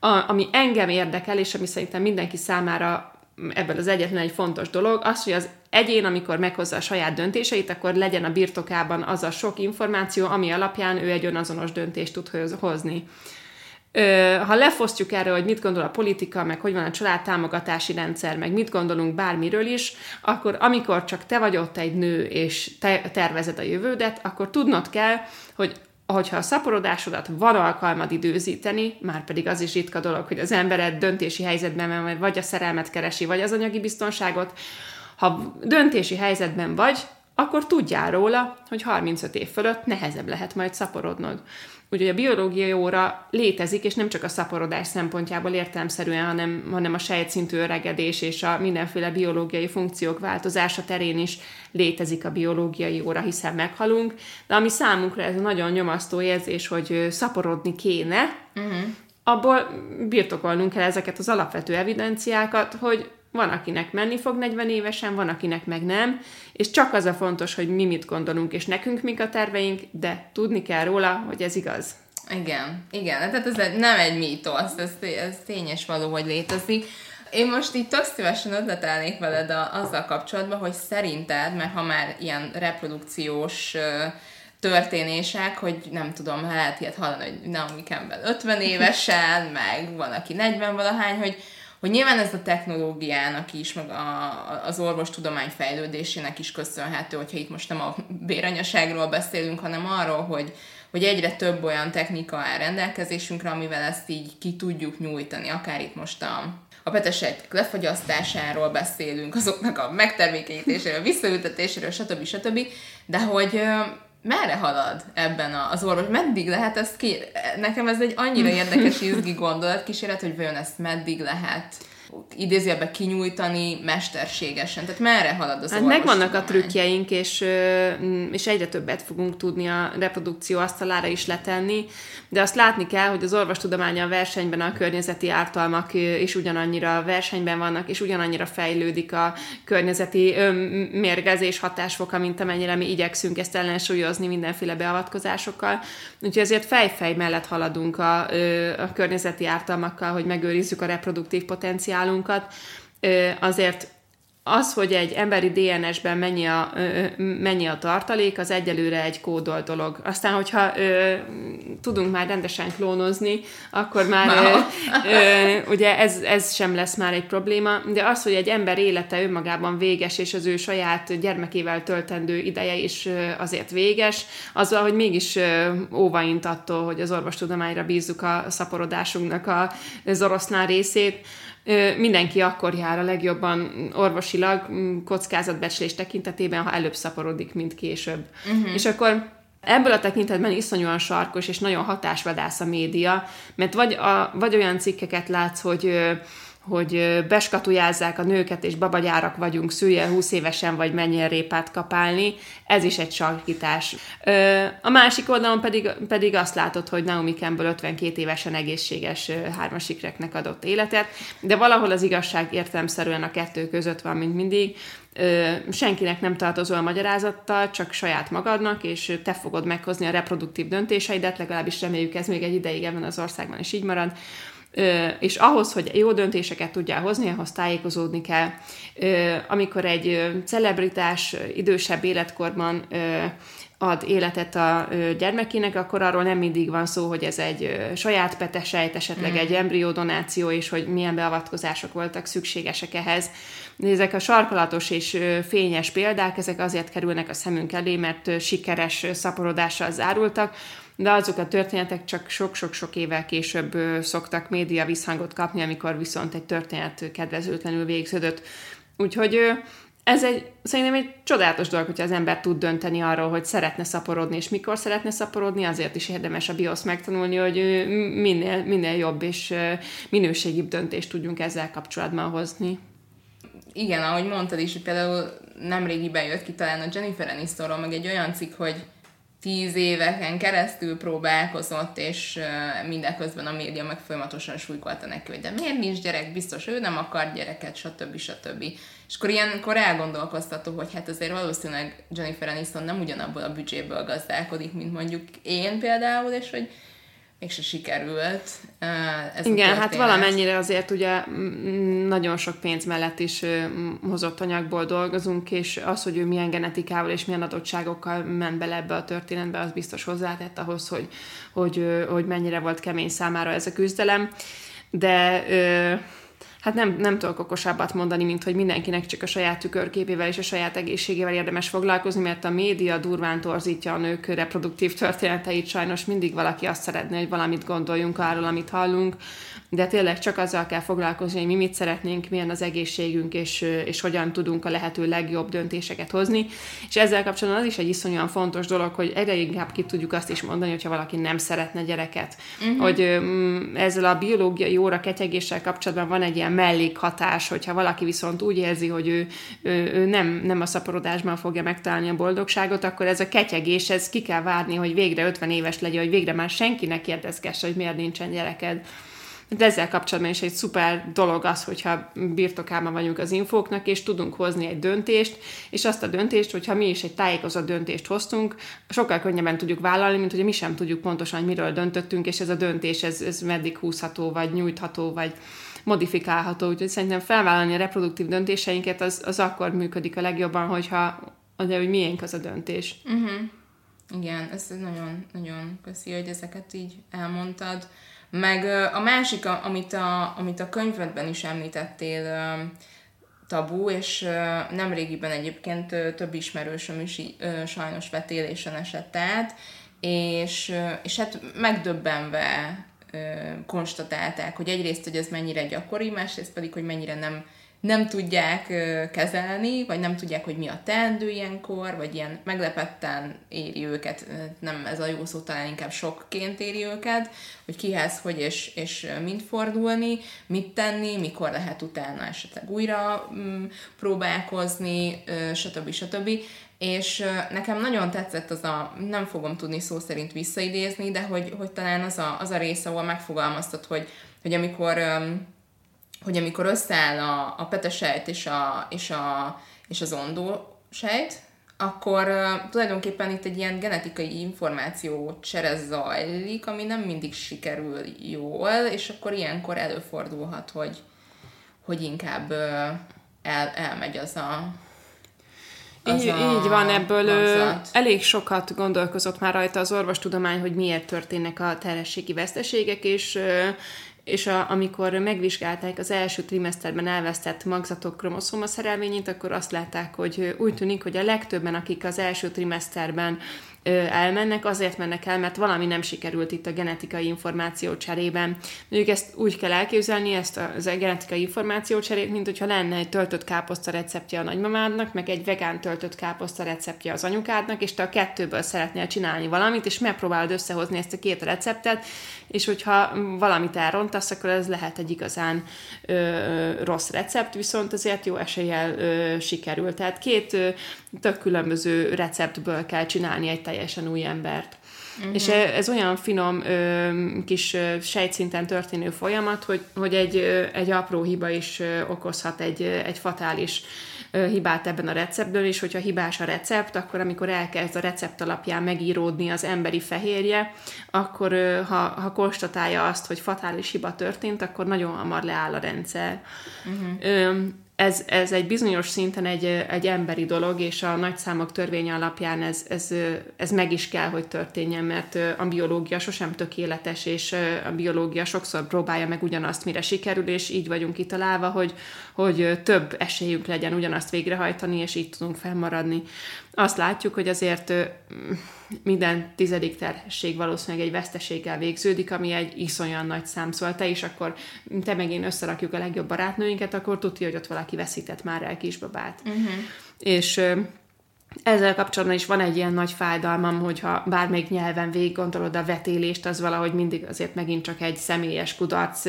A, ami engem érdekel, és ami szerintem mindenki számára ebből az egyetlen egy fontos dolog, az, hogy az egyén, amikor meghozza a saját döntéseit, akkor legyen a birtokában az a sok információ, ami alapján ő egy önazonos döntést tud hozni. ha lefosztjuk erre, hogy mit gondol a politika, meg hogy van a családtámogatási rendszer, meg mit gondolunk bármiről is, akkor amikor csak te vagy ott egy nő, és te tervezed a jövődet, akkor tudnod kell, hogy hogyha a szaporodásodat van alkalmad időzíteni, már pedig az is ritka dolog, hogy az embered döntési helyzetben van, vagy a szerelmet keresi, vagy az anyagi biztonságot, ha döntési helyzetben vagy, akkor tudjál róla, hogy 35 év fölött nehezebb lehet majd szaporodnod. Úgyhogy a biológiai óra létezik, és nem csak a szaporodás szempontjából értelemszerűen, hanem, hanem a sejtszintű öregedés és a mindenféle biológiai funkciók változása terén is létezik a biológiai óra, hiszen meghalunk. De ami számunkra ez a nagyon nyomasztó érzés, hogy szaporodni kéne, uh-huh. abból birtokolnunk kell ezeket az alapvető evidenciákat, hogy van, akinek menni fog 40 évesen, van, akinek meg nem, és csak az a fontos, hogy mi mit gondolunk, és nekünk mik a terveink, de tudni kell róla, hogy ez igaz. Igen, igen, tehát ez nem egy mítosz, ez, ez tényes való, hogy létezik. Én most így tök szívesen ötletelnék veled a, azzal kapcsolatban, hogy szerinted, mert ha már ilyen reprodukciós történések, hogy nem tudom, lehet ilyet hallani, hogy Naomi Campbell 50 évesen, meg van, aki 40 valahány, hogy, hogy nyilván ez a technológiának is, meg a, az orvostudomány fejlődésének is köszönhető, hogyha itt most nem a béranyaságról beszélünk, hanem arról, hogy, hogy egyre több olyan technika áll rendelkezésünkre, amivel ezt így ki tudjuk nyújtani, akár itt most a, a petesejtek lefagyasztásáról beszélünk, azoknak a megtermékenyítéséről, visszaültetéséről, stb. stb. De hogy merre halad ebben az orvos? Meddig lehet ezt ki... Nekem ez egy annyira érdekes izgi kísérlet, hogy vajon ezt meddig lehet idézőjelbe kinyújtani mesterségesen. Tehát merre halad az hát megvannak a trükkjeink, és, és egyre többet fogunk tudni a reprodukció asztalára is letenni, de azt látni kell, hogy az orvostudománya a versenyben a környezeti ártalmak is ugyanannyira versenyben vannak, és ugyanannyira fejlődik a környezeti mérgezés hatásfoka, mint amennyire mi igyekszünk ezt ellensúlyozni mindenféle beavatkozásokkal. Úgyhogy ezért fejfej mellett haladunk a, a környezeti ártalmakkal, hogy megőrizzük a reproduktív potenciálunkat. Azért az, hogy egy emberi DNS-ben mennyi a, mennyi a tartalék, az egyelőre egy kódol dolog. Aztán, hogyha ö, tudunk már rendesen klónozni, akkor már ö, ö, ugye ez, ez sem lesz már egy probléma, de az, hogy egy ember élete önmagában véges, és az ő saját gyermekével töltendő ideje is azért véges, az hogy mégis óvaint attól, hogy az orvostudományra bízzuk a szaporodásunknak az oroszlán részét, mindenki akkor jár a legjobban orvosilag kockázatbecslés tekintetében, ha előbb szaporodik, mint később. Uh-huh. És akkor Ebből a tekintetben iszonyúan sarkos és nagyon hatásvadász a média, mert vagy, a, vagy olyan cikkeket látsz, hogy hogy beskatujázzák a nőket, és babagyárak vagyunk, szülje 20 évesen, vagy menjen répát kapálni, ez is egy sarkítás. A másik oldalon pedig, pedig azt látod, hogy Naomi Campbell 52 évesen egészséges hármasikreknek adott életet, de valahol az igazság értelemszerűen a kettő között van, mint mindig, senkinek nem tartozol a magyarázattal, csak saját magadnak, és te fogod meghozni a reproduktív döntéseidet, legalábbis reméljük ez még egy ideig ebben az országban is így marad és ahhoz, hogy jó döntéseket tudjál hozni, ahhoz tájékozódni kell. Amikor egy celebritás idősebb életkorban ad életet a gyermekének, akkor arról nem mindig van szó, hogy ez egy saját petesejt, esetleg mm. egy embriódonáció, és hogy milyen beavatkozások voltak szükségesek ehhez. Ezek a sarkalatos és fényes példák, ezek azért kerülnek a szemünk elé, mert sikeres szaporodással zárultak, de azok a történetek csak sok-sok-sok évvel később szoktak média visszhangot kapni, amikor viszont egy történet kedvezőtlenül végződött. Úgyhogy ez egy, szerintem egy csodálatos dolog, hogyha az ember tud dönteni arról, hogy szeretne szaporodni, és mikor szeretne szaporodni, azért is érdemes a BIOS megtanulni, hogy minél, minél jobb és minőségibb döntést tudjunk ezzel kapcsolatban hozni. Igen, ahogy mondtad is, hogy például nemrégiben jött ki talán a Jennifer Anistonról, meg egy olyan cikk, hogy tíz éveken keresztül próbálkozott, és mindeközben a média meg folyamatosan súlykolta neki, hogy de miért nincs gyerek, biztos ő nem akar gyereket, stb. stb. És akkor ilyenkor elgondolkoztató, hogy hát azért valószínűleg Jennifer Aniston nem ugyanabból a büdzséből gazdálkodik, mint mondjuk én például, és hogy mégse sikerült ez Igen, hát valamennyire azért ugye nagyon sok pénz mellett is hozott anyagból dolgozunk, és az, hogy ő milyen genetikával és milyen adottságokkal ment bele ebbe a történetbe, az biztos hozzátett ahhoz, hogy, hogy, hogy mennyire volt kemény számára ez a küzdelem. De hát nem, nem tudok okosabbat mondani, mint hogy mindenkinek csak a saját tükörképével és a saját egészségével érdemes foglalkozni, mert a média durván torzítja a nők reproduktív történeteit, sajnos mindig valaki azt szeretné, hogy valamit gondoljunk arról, amit hallunk, de tényleg csak azzal kell foglalkozni, hogy mi mit szeretnénk, milyen az egészségünk, és, és hogyan tudunk a lehető legjobb döntéseket hozni. És ezzel kapcsolatban az is egy iszonyúan fontos dolog, hogy egyre inkább ki tudjuk azt is mondani, hogyha valaki nem szeretne gyereket. Uh-huh. Hogy um, ezzel a biológiai óra ketyegéssel kapcsolatban van egy ilyen mellékhatás, hogyha valaki viszont úgy érzi, hogy ő, ő, ő nem, nem a szaporodásban fogja megtalálni a boldogságot, akkor ez a ketyegés, ez ki kell várni, hogy végre 50 éves legyen, hogy végre már senkinek kérdezgesse, hogy miért nincsen gyereked. De ezzel kapcsolatban is egy szuper dolog az, hogyha birtokában vagyunk az infóknak, és tudunk hozni egy döntést, és azt a döntést, hogyha mi is egy tájékozott döntést hoztunk, sokkal könnyebben tudjuk vállalni, mint hogy mi sem tudjuk pontosan, hogy miről döntöttünk, és ez a döntés, ez, ez meddig húzható, vagy nyújtható, vagy modifikálható. Úgyhogy szerintem felvállalni a reproduktív döntéseinket az, az akkor működik a legjobban, hogyha de hogy miénk az a döntés. Uh-huh. Igen, ez nagyon, nagyon köszi, hogy ezeket így elmondtad. Meg a másik, amit a, amit a könyvedben is említettél, tabu, és nemrégiben egyébként több ismerősöm is sajnos vetélésen esett át, és, és hát megdöbbenve konstatálták, hogy egyrészt, hogy ez mennyire gyakori, másrészt pedig, hogy mennyire nem nem tudják kezelni, vagy nem tudják, hogy mi a teendő ilyenkor, vagy ilyen meglepetten éri őket, nem ez a jó szó, talán inkább sokként éri őket, hogy kihez, hogy és, és mind fordulni, mit tenni, mikor lehet utána esetleg újra mm, próbálkozni, stb. stb. És nekem nagyon tetszett az a, nem fogom tudni szó szerint visszaidézni, de hogy, hogy talán az a, az a rész, ahol megfogalmaztad, hogy, hogy amikor hogy amikor összeáll a, a petesejt és, a, és, a, és az ondó sejt, akkor uh, tulajdonképpen itt egy ilyen genetikai információ csere zajlik, ami nem mindig sikerül jól, és akkor ilyenkor előfordulhat, hogy, hogy inkább uh, el, elmegy az a az így, a így van, ebből ö, elég sokat gondolkozott már rajta az orvostudomány, hogy miért történnek a terhességi veszteségek, és és a, amikor megvizsgálták az első trimeszterben elvesztett magzatok kromoszóma szerelvényét, akkor azt látták, hogy úgy tűnik, hogy a legtöbben, akik az első trimeszterben elmennek, azért mennek el, mert valami nem sikerült itt a genetikai információ cserében. Mondjuk ezt úgy kell elképzelni, ezt a, a genetikai információ cserét, mint hogyha lenne egy töltött káposzta receptje a nagymamádnak, meg egy vegán töltött káposzta receptje az anyukádnak, és te a kettőből szeretnél csinálni valamit, és megpróbálod összehozni ezt a két receptet, és hogyha valamit elrontasz, akkor ez lehet egy igazán ö, rossz recept, viszont azért jó eséllyel ö, sikerül. Tehát két ö, tök különböző receptből kell csinálni egy teljesen új embert. Uh-huh. És ez olyan finom ö, kis ö, sejtszinten történő folyamat, hogy, hogy egy, ö, egy apró hiba is ö, okozhat egy, egy fatális hibát ebben a receptből, és hogyha hibás a recept, akkor amikor elkezd a recept alapján megíródni az emberi fehérje, akkor ha, ha konstatálja azt, hogy fatális hiba történt, akkor nagyon hamar leáll a rendszer. Uh-huh ez, ez egy bizonyos szinten egy, egy emberi dolog, és a nagyszámok törvénye alapján ez, ez, ez meg is kell, hogy történjen, mert a biológia sosem tökéletes, és a biológia sokszor próbálja meg ugyanazt, mire sikerül, és így vagyunk kitalálva, hogy, hogy több esélyünk legyen ugyanazt végrehajtani, és így tudunk felmaradni. Azt látjuk, hogy azért minden tizedik terhesség valószínűleg egy veszteséggel végződik, ami egy iszonyan nagy szám. Szóval te is akkor, te meg én összerakjuk a legjobb barátnőinket, akkor tudja, hogy ott valaki veszített már el kisbabát. Uh-huh. És ezzel kapcsolatban is van egy ilyen nagy fájdalmam, hogyha bármelyik nyelven végig gondolod a vetélést, az valahogy mindig azért megint csak egy személyes kudarc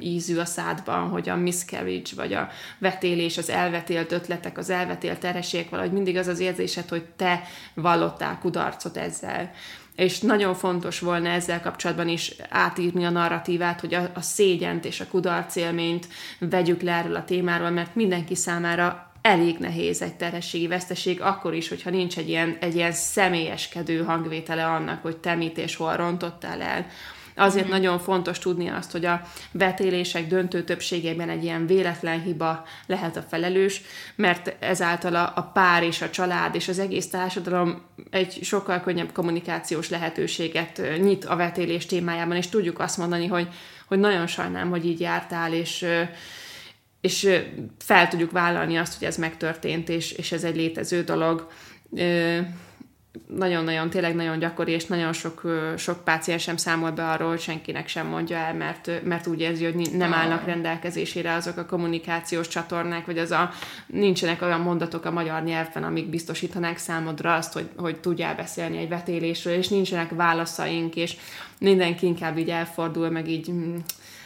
ízű a szádban, hogy a miscarriage, vagy a vetélés, az elvetélt ötletek, az elvetélt terhesség, valahogy mindig az az érzésed, hogy te vallottál kudarcot ezzel és nagyon fontos volna ezzel kapcsolatban is átírni a narratívát, hogy a, a szégyent és a kudarcélményt vegyük le erről a témáról, mert mindenki számára elég nehéz egy terhességi veszteség, akkor is, hogyha nincs egy ilyen, egy ilyen személyeskedő hangvétele annak, hogy te mit és hol rontottál el. Azért mm. nagyon fontos tudni azt, hogy a vetélések döntő többségében egy ilyen véletlen hiba lehet a felelős, mert ezáltal a, a pár és a család és az egész társadalom egy sokkal könnyebb kommunikációs lehetőséget nyit a vetélés témájában, és tudjuk azt mondani, hogy, hogy nagyon sajnálom, hogy így jártál, és és fel tudjuk vállalni azt, hogy ez megtörtént, és, és ez egy létező dolog nagyon-nagyon, tényleg nagyon gyakori, és nagyon sok, sok páciens sem számol be arról, hogy senkinek sem mondja el, mert, mert úgy érzi, hogy nem állnak rendelkezésére azok a kommunikációs csatornák, vagy az a, nincsenek olyan mondatok a magyar nyelvben, amik biztosítanák számodra azt, hogy, hogy tudjál beszélni egy vetélésről, és nincsenek válaszaink, és mindenki inkább így elfordul, meg így mm,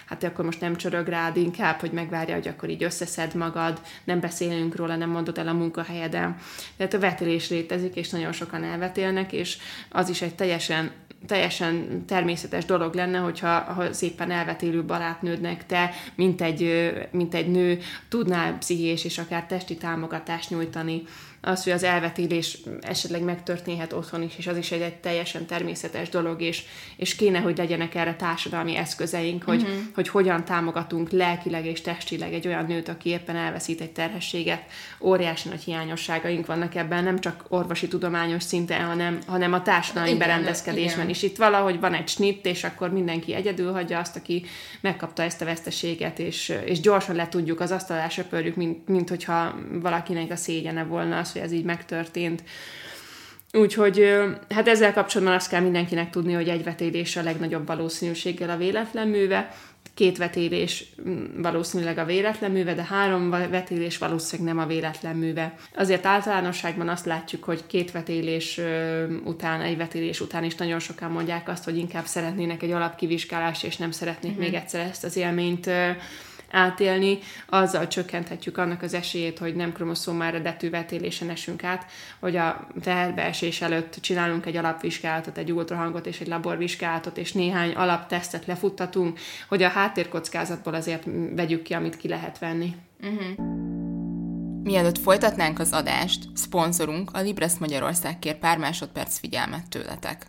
hát akkor most nem csörög rád, inkább, hogy megvárja, hogy akkor így összeszed magad, nem beszélünk róla, nem mondod el a munkahelyeden. Tehát a vetélés létezik, és nagyon sokan elvetélnek, és az is egy teljesen teljesen természetes dolog lenne, hogyha ha szépen elvetélő barátnődnek te, mint egy, mint egy nő, tudnál pszichés és akár testi támogatást nyújtani az, hogy az elvetélés esetleg megtörténhet otthon is, és az is egy, egy teljesen természetes dolog, és, és kéne, hogy legyenek erre társadalmi eszközeink, hogy, uh-huh. hogy hogyan támogatunk lelkileg és testileg egy olyan nőt, aki éppen elveszít egy terhességet. Óriási nagy hiányosságaink vannak ebben, nem csak orvosi tudományos szinten, hanem, hanem a társadalmi igen, berendezkedésben igen. is. Itt valahogy van egy snitt, és akkor mindenki egyedül hagyja azt, aki megkapta ezt a veszteséget, és, és gyorsan le tudjuk az asztalá söpörjük, mint, mint hogyha valakinek a szégyene volna az, hogy ez így megtörtént. Úgyhogy hát ezzel kapcsolatban azt kell mindenkinek tudni, hogy egy vetélés a legnagyobb valószínűséggel a véletlen műve, két vetélés mm, valószínűleg a véletlen műve, de három vetélés valószínűleg nem a véletlen műve. Azért általánosságban azt látjuk, hogy két vetélés után, egy vetélés után is nagyon sokan mondják azt, hogy inkább szeretnének egy alapkivizsgálást, és nem szeretnék mm-hmm. még egyszer ezt az élményt átélni, azzal csökkenthetjük annak az esélyét, hogy nem kromoszómára eredetű vetélésen esünk át, hogy a teherbeesés előtt csinálunk egy alapvizsgálatot, egy ultrahangot és egy laborvizsgálatot, és néhány alaptesztet lefuttatunk, hogy a háttérkockázatból azért vegyük ki, amit ki lehet venni. Uh-huh. Mielőtt folytatnánk az adást, szponzorunk a Libres Magyarország kér pár másodperc figyelmet tőletek.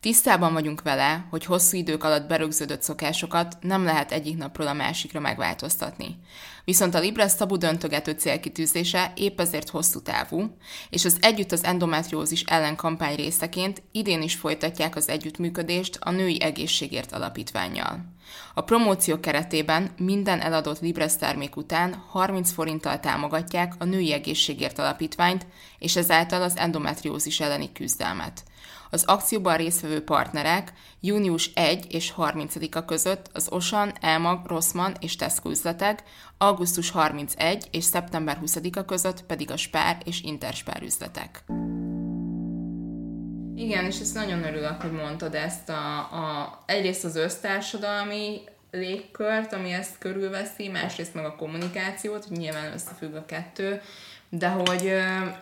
Tisztában vagyunk vele, hogy hosszú idők alatt berögződött szokásokat nem lehet egyik napról a másikra megváltoztatni. Viszont a Libres tabu döntögető célkitűzése épp ezért hosszú távú, és az Együtt az endometriózis ellen kampány részeként idén is folytatják az együttműködést a Női Egészségért Alapítványjal. A promóció keretében minden eladott Libres termék után 30 forinttal támogatják a Női Egészségért Alapítványt, és ezáltal az endometriózis elleni küzdelmet. Az akcióban résztvevő partnerek június 1 és 30-a között az Osan, Elmag, Rossmann és Tesco üzletek, augusztus 31 és szeptember 20-a között pedig a Spár és Interspár üzletek. Igen, és ezt nagyon örülök, hogy mondtad ezt a, a egyrészt az össztársadalmi légkört, ami ezt körülveszi, másrészt meg a kommunikációt, hogy nyilván összefügg a kettő, de hogy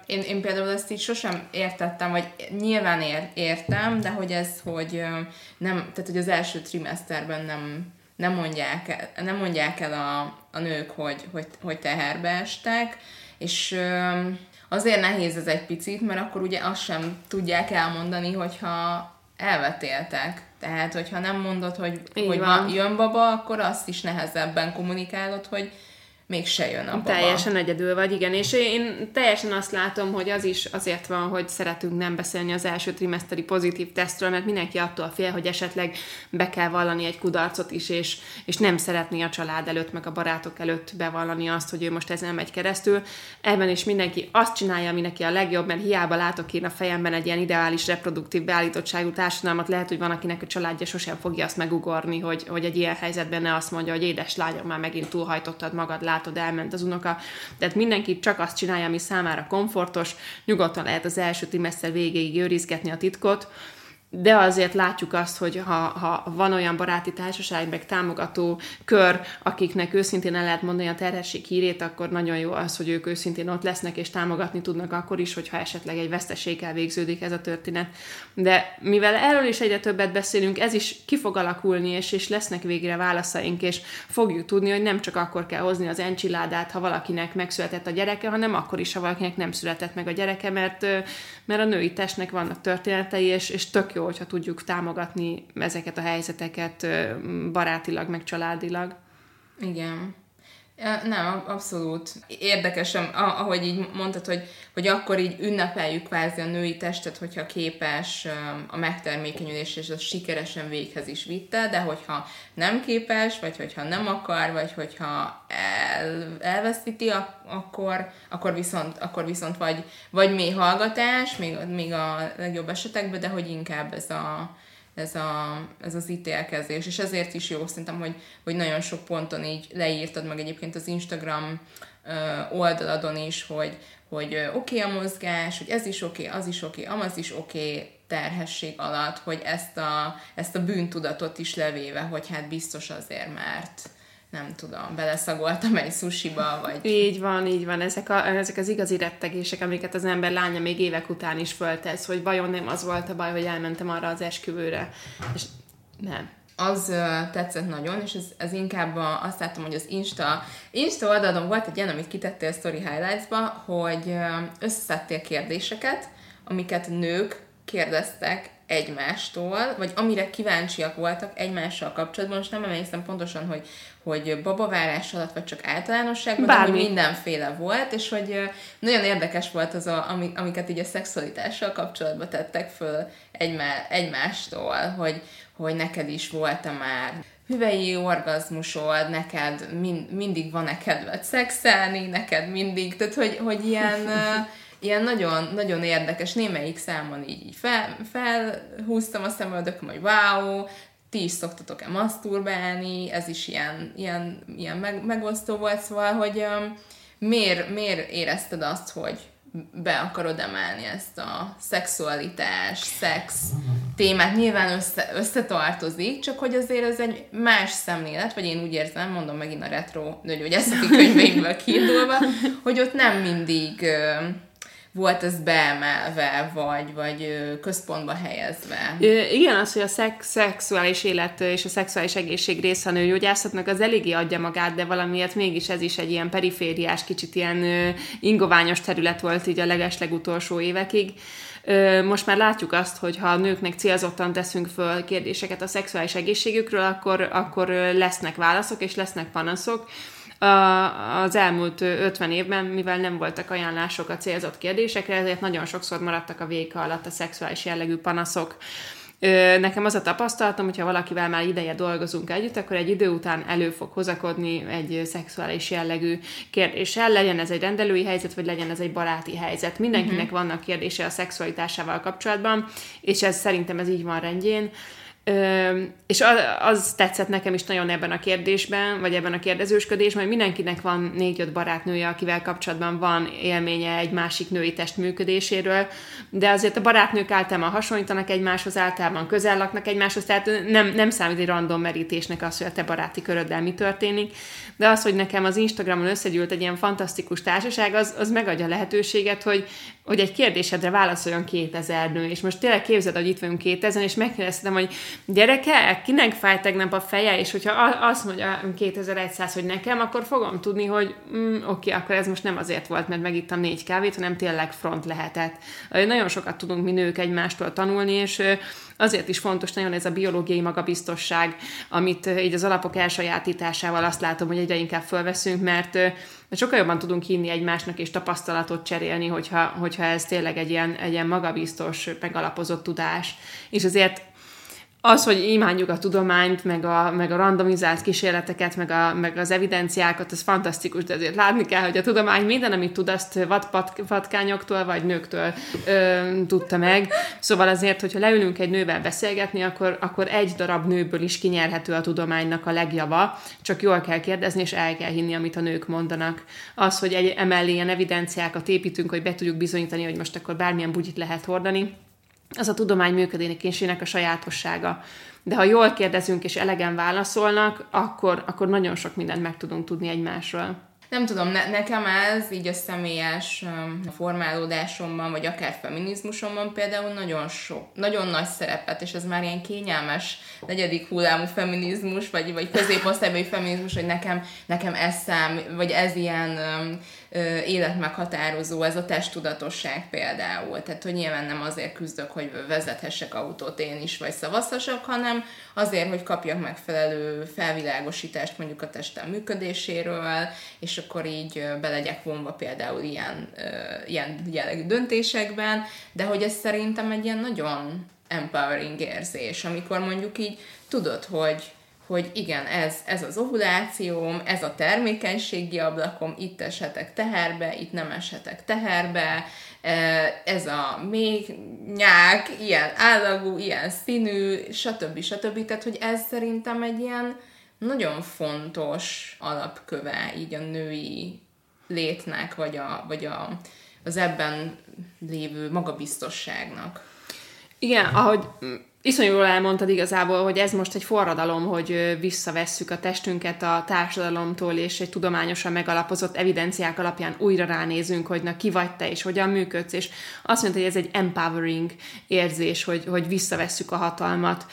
én, én például ezt így sosem értettem, vagy nyilván ér, értem, de hogy ez, hogy nem, tehát hogy az első trimeszterben nem, nem mondják, nem mondják el a, a nők, hogy, hogy, hogy teherbe estek, és azért nehéz ez egy picit, mert akkor ugye azt sem tudják elmondani, hogyha elvetéltek. Tehát, hogyha nem mondod, hogy, hogy van. jön baba, akkor azt is nehezebben kommunikálod, hogy mégse jön a baba. Teljesen egyedül vagy, igen. És én teljesen azt látom, hogy az is azért van, hogy szeretünk nem beszélni az első trimeszteri pozitív tesztről, mert mindenki attól fél, hogy esetleg be kell vallani egy kudarcot is, és, és nem szeretné a család előtt, meg a barátok előtt bevallani azt, hogy ő most ezen megy keresztül. Ebben is mindenki azt csinálja, ami neki a legjobb, mert hiába látok én a fejemben egy ilyen ideális reproduktív beállítottságú társadalmat, lehet, hogy van, akinek a családja sosem fogja azt megugorni, hogy, hogy egy ilyen helyzetben ne azt mondja, hogy édes lányom, már megint túlhajtottad magad, látod, elment az unoka. Tehát mindenki csak azt csinálja, ami számára komfortos, nyugodtan lehet az első trimester végéig őrizgetni a titkot, de azért látjuk azt, hogy ha, ha van olyan baráti társaság, meg támogató kör, akiknek őszintén el lehet mondani a terhesség hírét, akkor nagyon jó az, hogy ők őszintén ott lesznek és támogatni tudnak akkor is, hogyha esetleg egy veszteséggel végződik ez a történet. De mivel erről is egyre többet beszélünk, ez is ki fog alakulni, és, és lesznek végre válaszaink, és fogjuk tudni, hogy nem csak akkor kell hozni az encsiládát, ha valakinek megszületett a gyereke, hanem akkor is, ha valakinek nem született meg a gyereke, mert, mert a női testnek vannak történetei, és, és tök jó, hogyha tudjuk támogatni ezeket a helyzeteket barátilag, meg családilag. Igen. Nem, abszolút. Érdekesen, ahogy így mondtad, hogy, hogy akkor így ünnepeljük kvázi a női testet, hogyha képes a megtermékenyülés, és az sikeresen véghez is vitte, de hogyha nem képes, vagy hogyha nem akar, vagy hogyha el, elveszíti, akkor, akkor, viszont, akkor viszont vagy, vagy mély hallgatás, még, még a legjobb esetekben, de hogy inkább ez a, ez, a, ez az ítélkezés, és ezért is jó szerintem, hogy, hogy nagyon sok ponton így leírtad meg egyébként az Instagram oldaladon is, hogy, hogy oké okay a mozgás, hogy ez is oké, okay, az is oké, okay, amaz is oké, okay, terhesség alatt, hogy ezt a, ezt a bűntudatot is levéve, hogy hát biztos azért, mert nem tudom, beleszagoltam egy sushiba, vagy... Így van, így van. Ezek, a, ezek az igazi rettegések, amiket az ember lánya még évek után is föltesz, hogy vajon nem az volt a baj, hogy elmentem arra az esküvőre. És nem. Az uh, tetszett nagyon, és ez, ez inkább a, azt láttam, hogy az Insta, Insta oldalon volt egy ilyen, amit kitettél a Story Highlights-ba, hogy uh, összeszedtél kérdéseket, amiket nők kérdeztek egymástól, vagy amire kíváncsiak voltak egymással kapcsolatban, most nem emlékszem pontosan, hogy, hogy babavárás alatt, vagy csak általánosságban, Bármi. de hogy mindenféle volt, és hogy nagyon érdekes volt az, a, amiket így a szexualitással kapcsolatban tettek föl egymá, egymástól, hogy, hogy neked is volt-e már hüvei orgazmusod, neked mind, mindig van-e kedved szexelni, neked mindig, tehát hogy, hogy ilyen ilyen nagyon, nagyon érdekes, némelyik számon így, így fel, felhúztam a szemöldököm, hogy wow, ti is szoktatok-e maszturbálni, ez is ilyen, ilyen, ilyen meg, megosztó volt, szóval, hogy um, miért, miért érezted azt, hogy be akarod emelni ezt a szexualitás, szex témát. Nyilván össze, összetartozik, csak hogy azért ez egy más szemlélet, vagy én úgy érzem, mondom megint a retro nőgyógyászati könyveimből kiindulva, hogy ott nem mindig volt ez beemelve, vagy, vagy központba helyezve. Igen, az, hogy a szex, szexuális élet és a szexuális egészség része a nőgyógyászatnak, az eléggé adja magát, de valamiért mégis ez is egy ilyen perifériás, kicsit ilyen ingoványos terület volt így a legeslegutolsó évekig. Most már látjuk azt, hogy ha a nőknek célzottan teszünk föl kérdéseket a szexuális egészségükről, akkor, akkor lesznek válaszok és lesznek panaszok az elmúlt 50 évben, mivel nem voltak ajánlások a célzott kérdésekre, ezért nagyon sokszor maradtak a véka alatt a szexuális jellegű panaszok. Nekem az a tapasztalatom, hogyha valakivel már ideje dolgozunk együtt, akkor egy idő után elő fog hozakodni egy szexuális jellegű kérdéssel, legyen ez egy rendelői helyzet, vagy legyen ez egy baráti helyzet. Mindenkinek uh-huh. vannak kérdése a szexualitásával kapcsolatban, és ez szerintem ez így van rendjén. És az, az tetszett nekem is nagyon ebben a kérdésben, vagy ebben a kérdezősködésben, hogy mindenkinek van négy-öt barátnője, akivel kapcsolatban van élménye egy másik női test működéséről, de azért a barátnők általában hasonlítanak egymáshoz, általában közel laknak egymáshoz, tehát nem, nem számít egy random merítésnek az, hogy a te baráti köröddel mi történik, de az, hogy nekem az Instagramon összegyűlt egy ilyen fantasztikus társaság, az, az megadja lehetőséget, hogy, hogy egy kérdésedre válaszoljon 2000 nő, és most tényleg képzeld, hogy itt vagyunk 2000, és megkérdeztem, hogy gyerekek, kinek fáj tegnap a feje, és hogyha azt mondja 2100, hogy nekem, akkor fogom tudni, hogy mm, oké, akkor ez most nem azért volt, mert megittam négy kávét, hanem tényleg front lehetett. Nagyon sokat tudunk mi nők egymástól tanulni, és azért is fontos nagyon ez a biológiai magabiztosság, amit így az alapok elsajátításával azt látom, hogy egyre inkább fölveszünk, mert sokkal jobban tudunk hinni egymásnak és tapasztalatot cserélni, hogyha, hogyha ez tényleg egy ilyen, egy ilyen magabiztos, megalapozott tudás. És azért az, hogy imádjuk a tudományt, meg a, meg a randomizált kísérleteket, meg, a, meg az evidenciákat, ez fantasztikus, de azért látni kell, hogy a tudomány minden, amit tud, azt vadpatkányoktól vagy nőktől ö, tudta meg. Szóval azért, hogyha leülünk egy nővel beszélgetni, akkor, akkor egy darab nőből is kinyerhető a tudománynak a legjava, csak jól kell kérdezni, és el kell hinni, amit a nők mondanak. Az, hogy egy emellé ilyen evidenciákat építünk, hogy be tudjuk bizonyítani, hogy most akkor bármilyen bugyit lehet hordani, az a tudomány működésének a sajátossága. De ha jól kérdezünk és elegen válaszolnak, akkor, akkor nagyon sok mindent meg tudunk tudni egymásról. Nem tudom, ne, nekem ez így a személyes um, formálódásomban, vagy akár feminizmusomban például nagyon sok, nagyon nagy szerepet, és ez már ilyen kényelmes negyedik hullámú feminizmus, vagy, vagy középosztálybeli feminizmus, hogy nekem, nekem ez szám, vagy ez ilyen um, életmeghatározó ez a testtudatosság például. Tehát, hogy nyilván nem azért küzdök, hogy vezethessek autót én is, vagy szavazhassak, hanem azért, hogy kapjak megfelelő felvilágosítást mondjuk a testem működéséről, és akkor így be legyek vonva például ilyen, ilyen jellegű döntésekben, de hogy ez szerintem egy ilyen nagyon empowering érzés, amikor mondjuk így tudod, hogy hogy igen, ez, ez az ovulációm, ez a termékenységi ablakom, itt eshetek teherbe, itt nem eshetek teherbe, e, ez a még nyák, ilyen állagú, ilyen színű, stb. stb. Tehát, hogy ez szerintem egy ilyen nagyon fontos alapköve így a női létnek, vagy, a, vagy a, az ebben lévő magabiztosságnak. Igen, ahogy iszonyú jól elmondtad igazából, hogy ez most egy forradalom, hogy visszavesszük a testünket a társadalomtól, és egy tudományosan megalapozott evidenciák alapján újra ránézünk, hogy na ki vagy te, és hogyan működsz, és azt mondta, hogy ez egy empowering érzés, hogy, hogy visszavesszük a hatalmat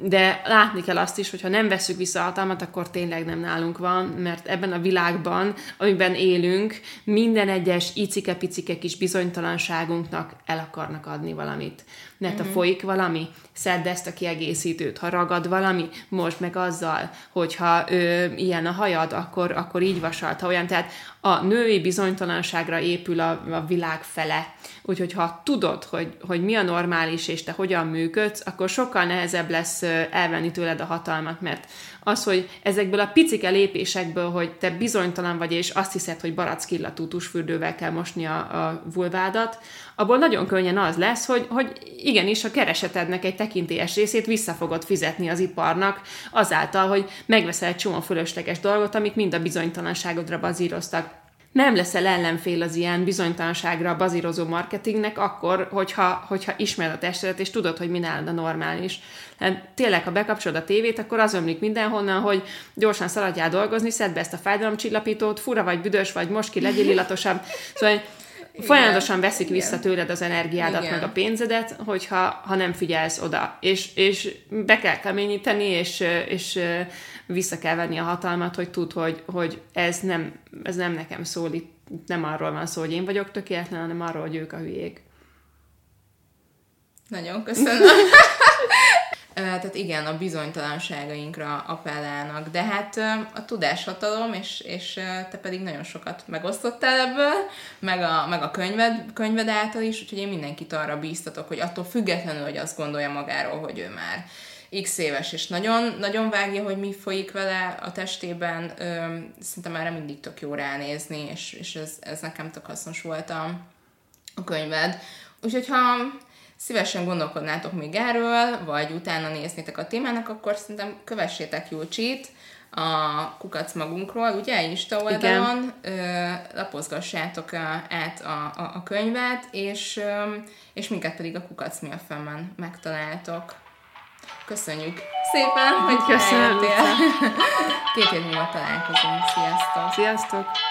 de látni kell azt is, hogy ha nem veszük vissza a hatalmat, akkor tényleg nem nálunk van, mert ebben a világban, amiben élünk, minden egyes icike-picike kis bizonytalanságunknak el akarnak adni valamit. Mert mm-hmm. ha mhm. folyik valami, szedd ezt a kiegészítőt. Ha ragad valami, most meg azzal, hogyha ö, ilyen a hajad, akkor, akkor így vasalt. Ha olyan, tehát a női bizonytalanságra épül a, a világ fele. Úgyhogy ha tudod, hogy, hogy mi a normális, és te hogyan működsz, akkor sokkal nehezebb lesz elvenni tőled a hatalmat, mert az, hogy ezekből a picike lépésekből, hogy te bizonytalan vagy, és azt hiszed, hogy barackillatú tusfürdővel kell mosni a, a vulvádat, abból nagyon könnyen az lesz, hogy, hogy igenis a keresetednek egy tekintélyes részét vissza fogod fizetni az iparnak, azáltal, hogy megveszel egy csomó fölösleges dolgot, amik mind a bizonytalanságodra bazíroztak nem leszel ellenfél az ilyen bizonytalanságra bazírozó marketingnek akkor, hogyha, hogyha ismered a testedet, és tudod, hogy mi nálad a normális. Hát tényleg, ha bekapcsolod a tévét, akkor az ömlik mindenhonnan, hogy gyorsan szaladjál dolgozni, szedd be ezt a fájdalomcsillapítót, fura vagy, büdös vagy, most ki, legyél illatosabb. Szóval folyamatosan veszik vissza Igen. tőled az energiádat, Igen. meg a pénzedet, hogyha ha nem figyelsz oda. És, és be kell keményíteni, és, és vissza kell venni a hatalmat, hogy tud, hogy, hogy ez, nem, ez nem nekem szól, itt nem arról van szó, hogy én vagyok tökéletlen, hanem arról, hogy ők a hülyék. Nagyon köszönöm. Tehát igen, a bizonytalanságainkra appellálnak, de hát a tudáshatalom, és, és te pedig nagyon sokat megosztottál ebből, meg a, meg a könyved, könyved által is, úgyhogy én mindenkit arra bíztatok, hogy attól függetlenül, hogy azt gondolja magáról, hogy ő már x éves, és nagyon, nagyon vágja, hogy mi folyik vele a testében, szerintem erre mindig tök jó ránézni, és, és ez, ez nekem tök hasznos volt a, a könyved. Úgyhogy ha szívesen gondolkodnátok még erről, vagy utána néznétek a témának, akkor szerintem kövessétek Julcsit a kukac magunkról, ugye, Insta oldalon, ö, lapozgassátok át a, a, a könyvet, és, ö, és minket pedig a kukac mi a fenn megtaláltok. Köszönjük szépen, hogy Köszönöm. Két év múlva találkozunk. Sziasztok! Sziasztok!